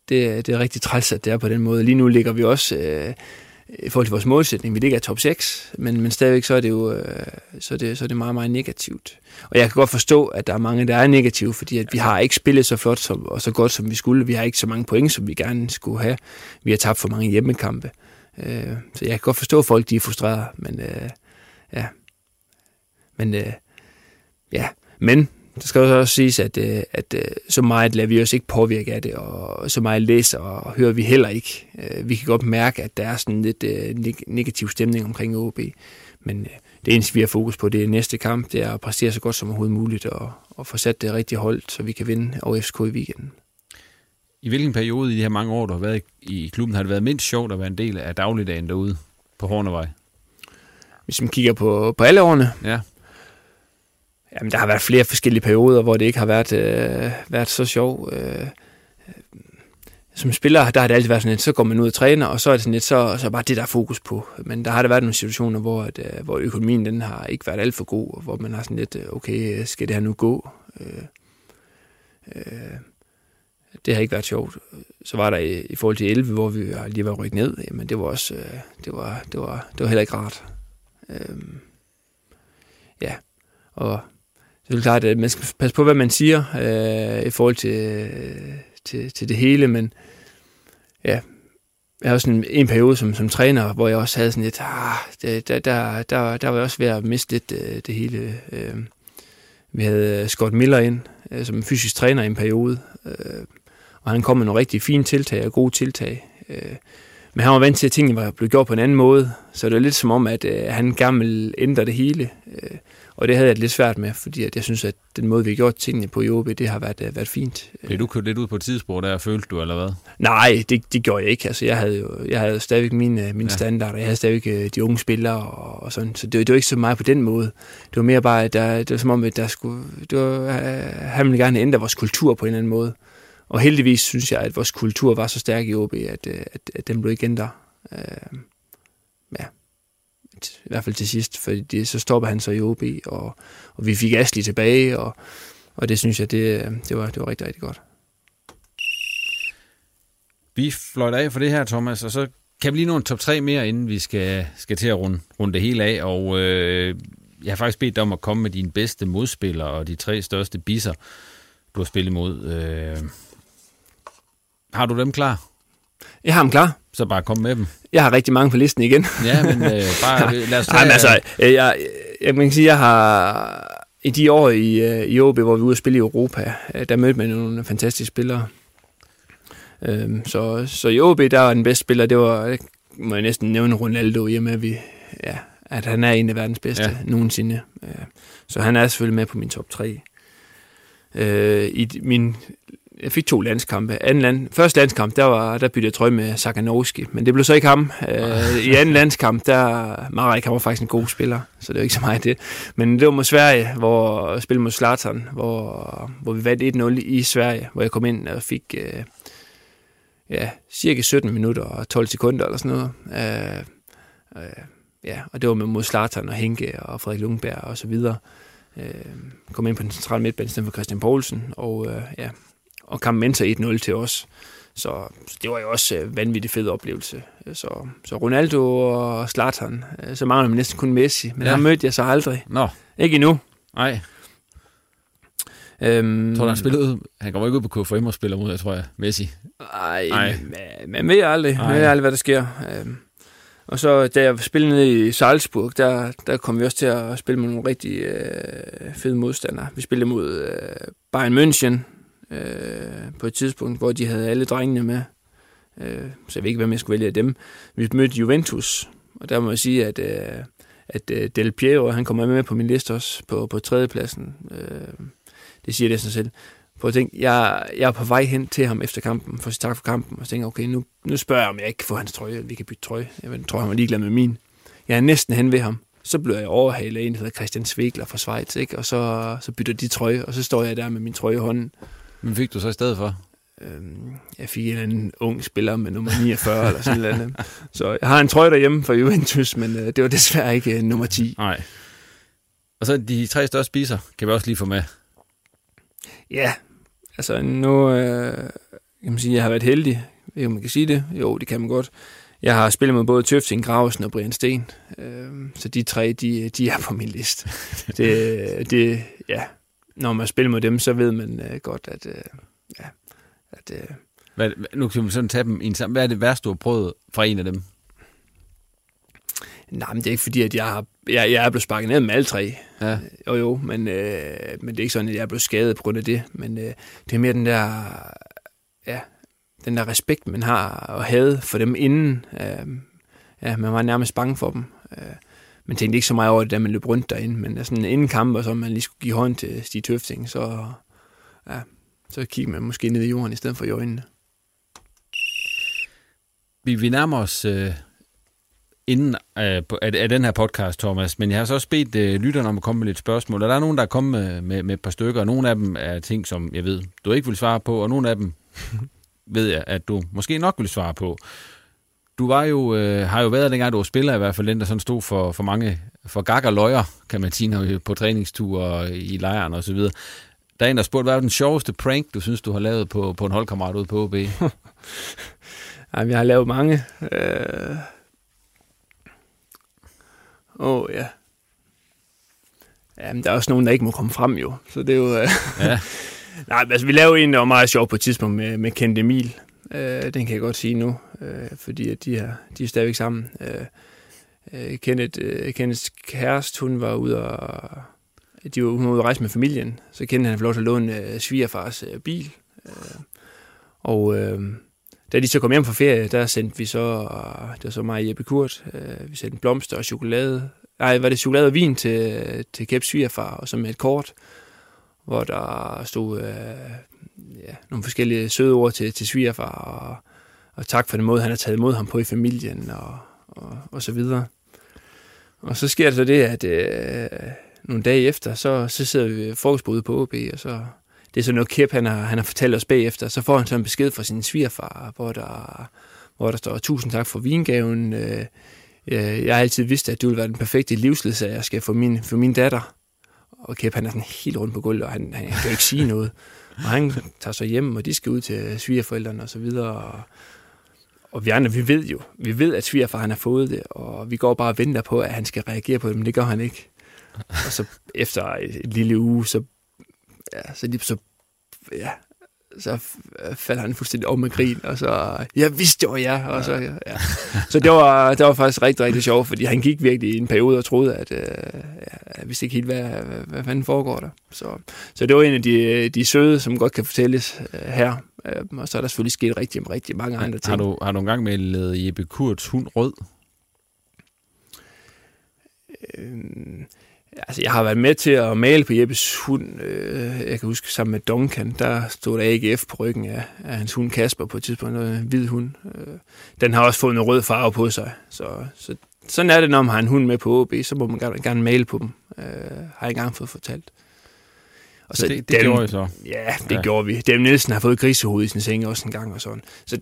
det, det er rigtig træls, at det er på den måde. Lige nu ligger vi også... Øh, i forhold til vores målsætning, vi ligger i top 6, men, men stadigvæk så er det jo øh, så er det, så er det meget, meget negativt. Og jeg kan godt forstå, at der er mange, der er negative, fordi at vi har ikke spillet så flot som, og så godt, som vi skulle. Vi har ikke så mange point, som vi gerne skulle have. Vi har tabt for mange hjemmekampe. Øh, så jeg kan godt forstå, at folk de er frustrerede, men øh, ja, men øh, ja, men det skal også siges, at, øh, at øh, så meget lader vi os ikke påvirke af det, og så meget læser og hører vi heller ikke. Øh, vi kan godt mærke, at der er sådan lidt øh, negativ stemning omkring OB, men øh, det eneste, vi har fokus på, det er næste kamp, det er at præstere så godt som overhovedet muligt, og, og få sat det rigtige hold, så vi kan vinde over FCK i weekenden. I hvilken periode i de her mange år, du har været i klubben, har det været mindst sjovt at være en del af dagligdagen derude på Hornevej? Hvis man kigger på, på alle årene, ja. Jamen, der har været flere forskellige perioder, hvor det ikke har været, øh, været så sjovt. Øh, som spiller, der har det altid været sådan lidt, så går man ud og træner, og så er det sådan lidt, så, så er bare det, der er fokus på. Men der har der været nogle situationer, hvor, at, øh, hvor økonomien den har ikke været alt for god, og hvor man har sådan lidt, øh, okay, øh, skal det her nu gå? Øh, øh, det har ikke været sjovt. Så var der i, i forhold til 11, hvor vi lige var rykket ned, men det var også, øh, det var, det var, det var heller ikke rart. Øh, ja, og det er klart, at man skal passe på, hvad man siger øh, i forhold til, til, til det hele, men ja, jeg har også en, en periode som, som træner, hvor jeg også havde sådan lidt, ah, det, der, der, der, der var jeg også ved at miste lidt øh, det hele. Øh, vi havde øh, Scott Miller ind øh, som fysisk træner i en periode, øh, og han kom med nogle rigtig fine tiltag og gode tiltag. Øh, men han var vant til, at tingene var blevet gjort på en anden måde, så det var lidt som om, at øh, han gerne ville ændre det hele. Øh, og det havde jeg lidt svært med, fordi at jeg synes, at den måde, vi har gjort tingene på i OB, det har været, øh, været fint. Blev du kørt lidt ud på et tidspunkt, der følte du, eller hvad? Nej, det, det gjorde jeg ikke. Altså, jeg havde jo jeg havde stadigvæk mine, mine ja. standarder. Jeg havde stadigvæk øh, de unge spillere og, og sådan. Så det, det var ikke så meget på den måde. Det var mere bare, at der, det var som om, at der skulle, det var, han ville gerne ændre vores kultur på en eller anden måde. Og heldigvis synes jeg, at vores kultur var så stærk i OB, at, øh, at, at den blev ikke ændret. Øh, ja, i hvert fald til sidst, fordi så stopper han så i OB, og, og vi fik Asli tilbage, og, og det synes jeg, det, det, var, det var rigtig, rigtig godt. Vi fløjter af for det her, Thomas, og så kan vi lige nå en top 3 mere, inden vi skal, skal til at runde, runde det hele af, og øh, jeg har faktisk bedt dig om at komme med dine bedste modspillere og de tre største bisser, du har spillet mod. Øh, har du dem klar? Jeg har dem klar. Så bare kom med dem. Jeg har rigtig mange på listen igen. ja, men øh, bare lad os tage... Jamen, altså, jeg, jeg, jeg kan sige, jeg har i de år i, øh, i OB, hvor vi var ude at spille i Europa, øh, der mødte man nogle fantastiske spillere. Øhm, så, så i OB, der var den bedste spiller, det var, må jeg næsten nævne Ronaldo, i og med, at, vi, ja, at han er en af verdens bedste ja. nogensinde. Så han er selvfølgelig med på min top 3. Øh, I min jeg fik to landskampe. Anden land, første landskamp, der, var, der byttede jeg trøje med Sakanovski, men det blev så ikke ham. Øh, I anden landskamp, der Marek, han var faktisk en god spiller, så det var ikke så meget det. Men det var mod Sverige, hvor jeg spillede mod Zlatan, hvor, hvor vi vandt 1-0 i Sverige, hvor jeg kom ind og fik øh, ja, cirka 17 minutter og 12 sekunder eller sådan noget. Øh, øh, ja, og det var med mod Zlatan og Henke og Frederik Lundberg og så videre. Øh, kom ind på den centrale midtbane for Christian Poulsen, og øh, ja, og Mensa 1-0 til os. Så, det var jo også en øh, vanvittig fed oplevelse. Så, så Ronaldo og Zlatan, øh, så mangler man næsten kun Messi, men ja. ham mødte jeg så aldrig. Nå. Ikke endnu. Nej. Øhm, tror du, han spillede? Han kommer ikke ud på KFM og spiller mod, jeg tror jeg, Messi. Nej, man ved aldrig. Man ved aldrig, hvad der sker. Øhm, og så da jeg spillede nede i Salzburg, der, der kom vi også til at spille med nogle rigtig øh, fede modstandere. Vi spillede mod øh, Bayern München, øh, på et tidspunkt, hvor de havde alle drengene med. Øh, så jeg ved ikke, hvem jeg skulle vælge af dem. Vi mødte Juventus, og der må jeg sige, at, øh, at øh, Del Piero, han kommer med på min liste også på, på tredjepladsen. Øh, det siger det sig selv. På at tænke, jeg, jeg er på vej hen til ham efter kampen, for at tak for kampen, og så tænker okay, nu, nu spørger jeg, om jeg ikke kan få hans trøje, vi kan bytte trøje. Jeg tror, han var ligeglad med min. Jeg er næsten hen ved ham. Så blev jeg overhalet af en, der hedder Christian Svegler fra Schweiz, ikke? og så, så bytter de trøje, og så står jeg der med min trøje i hånden. Men fik du så i stedet for? Øhm, jeg fik en eller anden ung spiller med nummer 49 eller sådan noget. Så jeg har en trøje derhjemme fra Juventus, men øh, det var desværre ikke øh, nummer 10. Nej. Og så de tre største spiser, kan vi også lige få med. Ja, altså nu øh, kan man sige, jeg har været heldig. Ved man kan sige det? Jo, det kan man godt. Jeg har spillet med både Tøfting, Grausen og Brian Sten. Øh, så de tre, de, de er på min liste. det, det, ja, når man spiller mod dem, så ved man øh, godt, at, øh, ja, at øh, hvad, nu kan man sådan tage dem i en sammen. Hvad er det værste, du har prøvet fra en af dem? Nej, men det er ikke fordi, at jeg, har, jeg, jeg er blevet sparket ned med alle tre. Ja. Jo, jo, men, øh, men det er ikke sådan, at jeg er blevet skadet på grund af det. Men øh, det er mere den der, ja, den der respekt, man har og havde for dem inden. Øh, ja, man var nærmest bange for dem. Øh, man tænkte ikke så meget over det, da man løb rundt derinde, men sådan inden kamp, og så man lige skulle give hånd til Stig Tøfting, så, ja, så kigger man måske ned i jorden i stedet for i øjnene. Vi, vi nærmer os øh, inden øh, af, af den her podcast, Thomas, men jeg har så også bedt øh, lytterne om at komme med lidt spørgsmål, og der er nogen, der er kommet med, med, med et par stykker, og nogle af dem er ting, som jeg ved, du ikke vil svare på, og nogle af dem ved jeg, at du måske nok vil svare på. Du var jo, øh, har jo været dengang, du var spiller i hvert fald, den der sådan stod for, for mange, for gag og løjer, kan man sige, på træningstur i lejren og så videre. Der er en, der spurgte, hvad er den sjoveste prank, du synes, du har lavet på, på en holdkammerat ude på OB? Ej, jeg har lavet mange. Øh... Åh, oh, ja. Jamen, der er også nogen, der ikke må komme frem, jo. Så det er jo... Øh... ja. Nej, altså, vi lavede en, der var meget sjov på et tidspunkt med, med Kent Emil. Øh, den kan jeg godt sige nu, øh, fordi at de, er, de er stadigvæk sammen. Øh, øh, Kenneth, øh, Kenneths kæreste, hun var ude og de var, hun var ude at rejse med familien, så kendte han få lov til at låne øh, svigerfars øh, bil. Øh, og øh, da de så kom hjem fra ferie, der sendte vi så, øh, det var så mig og Jeppe Kurt, øh, vi sendte blomster og chokolade. Nej, var det chokolade og vin til, til Kæps svigerfar, og så med et kort, hvor der stod øh, ja, nogle forskellige søde ord til, til svigerfar, og, og tak for den måde, han har taget imod ham på i familien, og, og, og så videre. Og så sker der så det, at øh, nogle dage efter, så, så sidder vi frokostbordet på OB, og så det er så noget Kip, han har, han har fortalt os bagefter. Så får han så en besked fra sin svigerfar, hvor der, hvor der står, tusind tak for vingaven. Øh, øh jeg har altid vidst, at du ville være den perfekte livsledsager, skal for min, for min datter. Og Kæp, han er sådan helt rundt på gulvet, og han, han kan ikke sige noget. Og han tager sig hjem, og de skal ud til svigerforældrene og så videre. Og, og vi andre, vi ved jo, vi ved, at svigerfar han har fået det, og vi går bare og venter på, at han skal reagere på det, men det gør han ikke. Og så efter et lille uge, så ja, så, lige, så, ja, så falder han fuldstændig om med grin, og så, jeg vidste jo, ja, og så, ja. Så det var, det var faktisk rigtig, rigtig sjovt, fordi han gik virkelig i en periode og troede, at øh, ja, jeg vidste ikke helt, hvad, hvad, hvad fanden foregår der. Så, så det var en af de, de søde, som godt kan fortælles øh, her. Øh, og så er der selvfølgelig sket rigtig, rigtig mange andre ting. Har du, har du engang med Jeppe Kurts hund Rød? Øh, Altså, jeg har været med til at male på Jeppes hund. Øh, jeg kan huske sammen med Duncan, der stod der AGF på ryggen af, af hans hund Kasper på et tidspunkt, en hvid hund. Øh, den har også fået en rød farve på sig. Så, så sådan er det, når man har en hund med på OB, så må man gerne, gerne male på dem. Øh, har jeg engang fået fortalt. Og så, så det, det dem, gjorde I så? Ja, det ja. gjorde vi. Dem Nielsen har fået grisehoved i sin seng også en gang og sådan. Så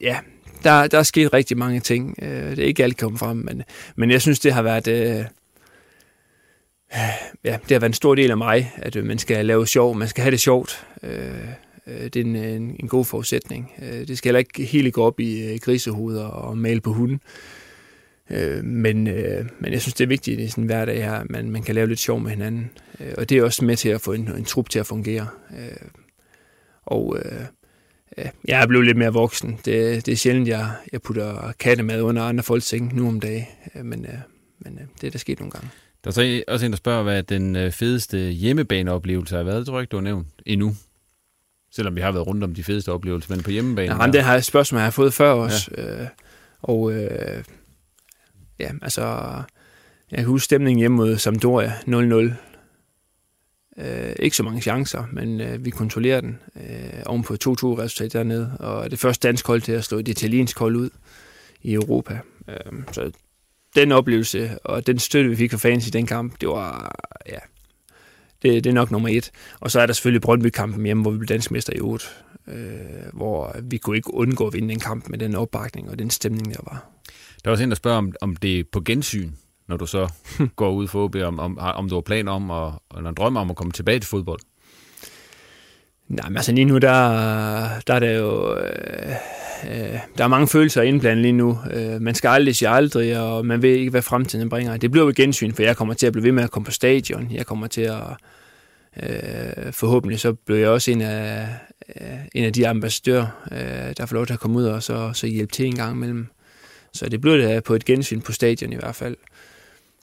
ja, der, der er sket rigtig mange ting. Det er ikke alt kommet frem, men, men jeg synes, det har været ja, det har været en stor del af mig, at øh, man skal lave sjov, man skal have det sjovt. Øh, øh det er en, en, en god forudsætning. Øh, det skal heller ikke helt gå op i øh, grisehoveder og male på hunden. Men, men jeg synes, det er vigtigt i sådan en hverdag her, at man, man kan lave lidt sjov med hinanden. Og det er også med til at få en, en trup til at fungere. Og jeg er blevet lidt mere voksen. Det, det er sjældent, jeg, jeg putter kattemad under andre folks seng nu om dagen. Men, men det er der sket nogle gange. Der er så også en, der spørger, hvad den øh, fedeste hjemmebaneoplevelse har været. Det tror jeg ikke, du har nævnt endnu. Selvom vi har været rundt om de fedeste oplevelser, men på hjemmebane. Ja, det har jeg spørgsmål, jeg har fået før også. Ja. Øh, og øh, ja, altså, jeg kan huske stemningen hjemme mod Sampdoria 0-0. Øh, ikke så mange chancer, men øh, vi kontrollerer den øh, oven på 2-2 resultat dernede. Og det første dansk hold til at slå et italiensk hold ud i Europa. Øh, så den oplevelse og den støtte, vi fik fra fans i den kamp, det var, ja, det, det er nok nummer et. Og så er der selvfølgelig Brøndby-kampen hjemme, hvor vi blev dansk mester i 8, øh, hvor vi kunne ikke undgå at vinde den kamp med den opbakning og den stemning, der var. Der er også en, der spørger, om, om det er på gensyn, når du så går ud for OB, om, om, om du har planer om, og, eller en drøm om at komme tilbage til fodbold? Nej, men altså lige nu, der, der er det jo... Øh, øh, der er mange følelser indblandet lige nu. Øh, man skal aldrig sige aldrig, og man ved ikke, hvad fremtiden bringer. Det bliver jo gensyn, for jeg kommer til at blive ved med at komme på stadion. Jeg kommer til at... Øh, forhåbentlig så bliver jeg også en af, øh, en af de ambassadører, øh, der får lov til at komme ud og så, så hjælpe til en gang imellem. Så det bliver det på et gensyn på stadion i hvert fald.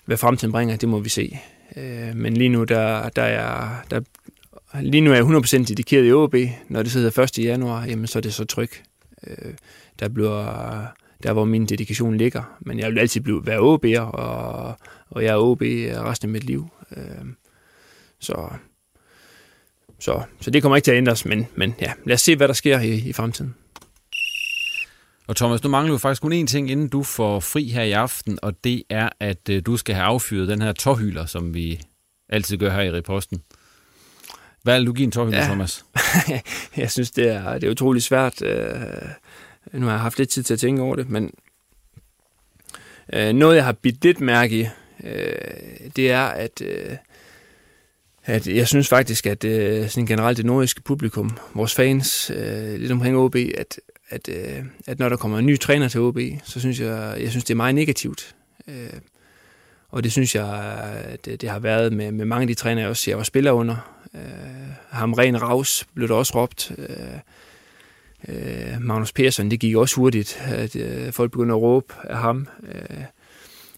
Hvad fremtiden bringer, det må vi se. Øh, men lige nu, der, der, er, der, lige nu er jeg 100% dedikeret i OB. Når det sidder 1. januar, jamen, så er det så tryk. Øh, der bliver der hvor min dedikation ligger. Men jeg vil altid blive, være OB'er, og, og jeg er OB resten af mit liv. Øh, så, så, så det kommer ikke til at ændres, men, men ja, lad os se, hvad der sker i, i fremtiden. Og Thomas, nu mangler jo faktisk kun én ting, inden du får fri her i aften, og det er, at øh, du skal have affyret den her tårhyler, som vi altid gør her i reposten. Hvad give en tårhylde, ja. Thomas? jeg synes, det er, det er utrolig svært. Øh, nu har jeg haft lidt tid til at tænke over det, men øh, noget, jeg har bidt lidt mærke i, øh, det er, at, at jeg synes faktisk, at sådan generelt det nordiske publikum, vores fans, lidt omkring OB, at, at, at når der kommer en ny træner til OB, så synes jeg, jeg synes, det er meget negativt. Og det synes jeg, det, det har været med, med mange af de træner, jeg også jeg var spiller under. Øh, ham Ren Raus blev der også råbt. Øh, øh, Magnus Persson, det gik også hurtigt, at øh, folk begyndte at råbe af ham. Øh,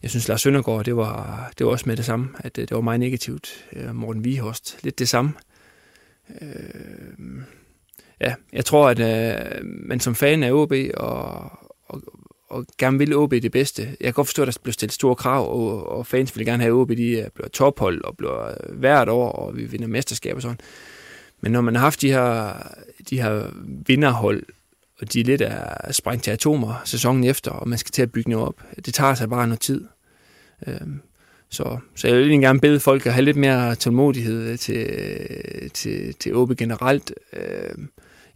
jeg synes, Lars Søndergaard, det var, det var også med det samme, at det, det var meget negativt. Øh, Morten Vihorst, lidt det samme. Øh, ja, jeg tror, at øh, man som fan af OB og, og, og gerne vil OB det bedste. Jeg kan godt forstå, at der bliver stillet store krav, og, og fans vil gerne have OB, de øh, bliver tophold og bliver øh, hvert år, og vi vinder mesterskaber og sådan. Men når man har haft de her, de her vinderhold, og de er lidt er sprængt til atomer sæsonen efter, og man skal til at bygge noget op, det tager sig bare noget tid. Øhm, så, så jeg vil egentlig gerne bede folk at have lidt mere tålmodighed til, til, til OB generelt, øh,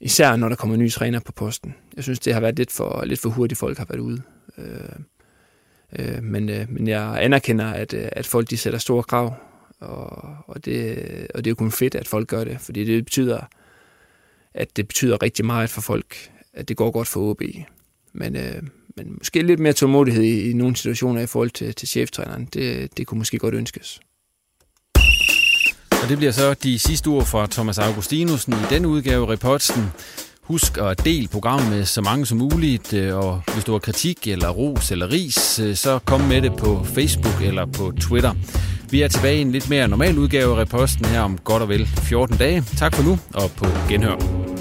især når der kommer nye træner på posten. Jeg synes, det har været lidt for, lidt for hurtigt, folk har været ude. Øh, øh, men, øh, men jeg anerkender, at, øh, at folk de sætter store krav, og, og, det, og det er jo kun fedt, at folk gør det, fordi det betyder, at det betyder rigtig meget for folk, at det går godt for OB. Men, øh, men måske lidt mere tålmodighed i, i nogle situationer i forhold til, til cheftræneren, det, det kunne måske godt ønskes. Og det bliver så de sidste ord fra Thomas Augustinusen i den udgave af Reposten. Husk at dele programmet med så mange som muligt, øh, og hvis du har kritik eller ros eller ris, øh, så kom med det på Facebook eller på Twitter. Vi er tilbage i en lidt mere normal udgave af Reposten her om godt og vel 14 dage. Tak for nu, og på genhør.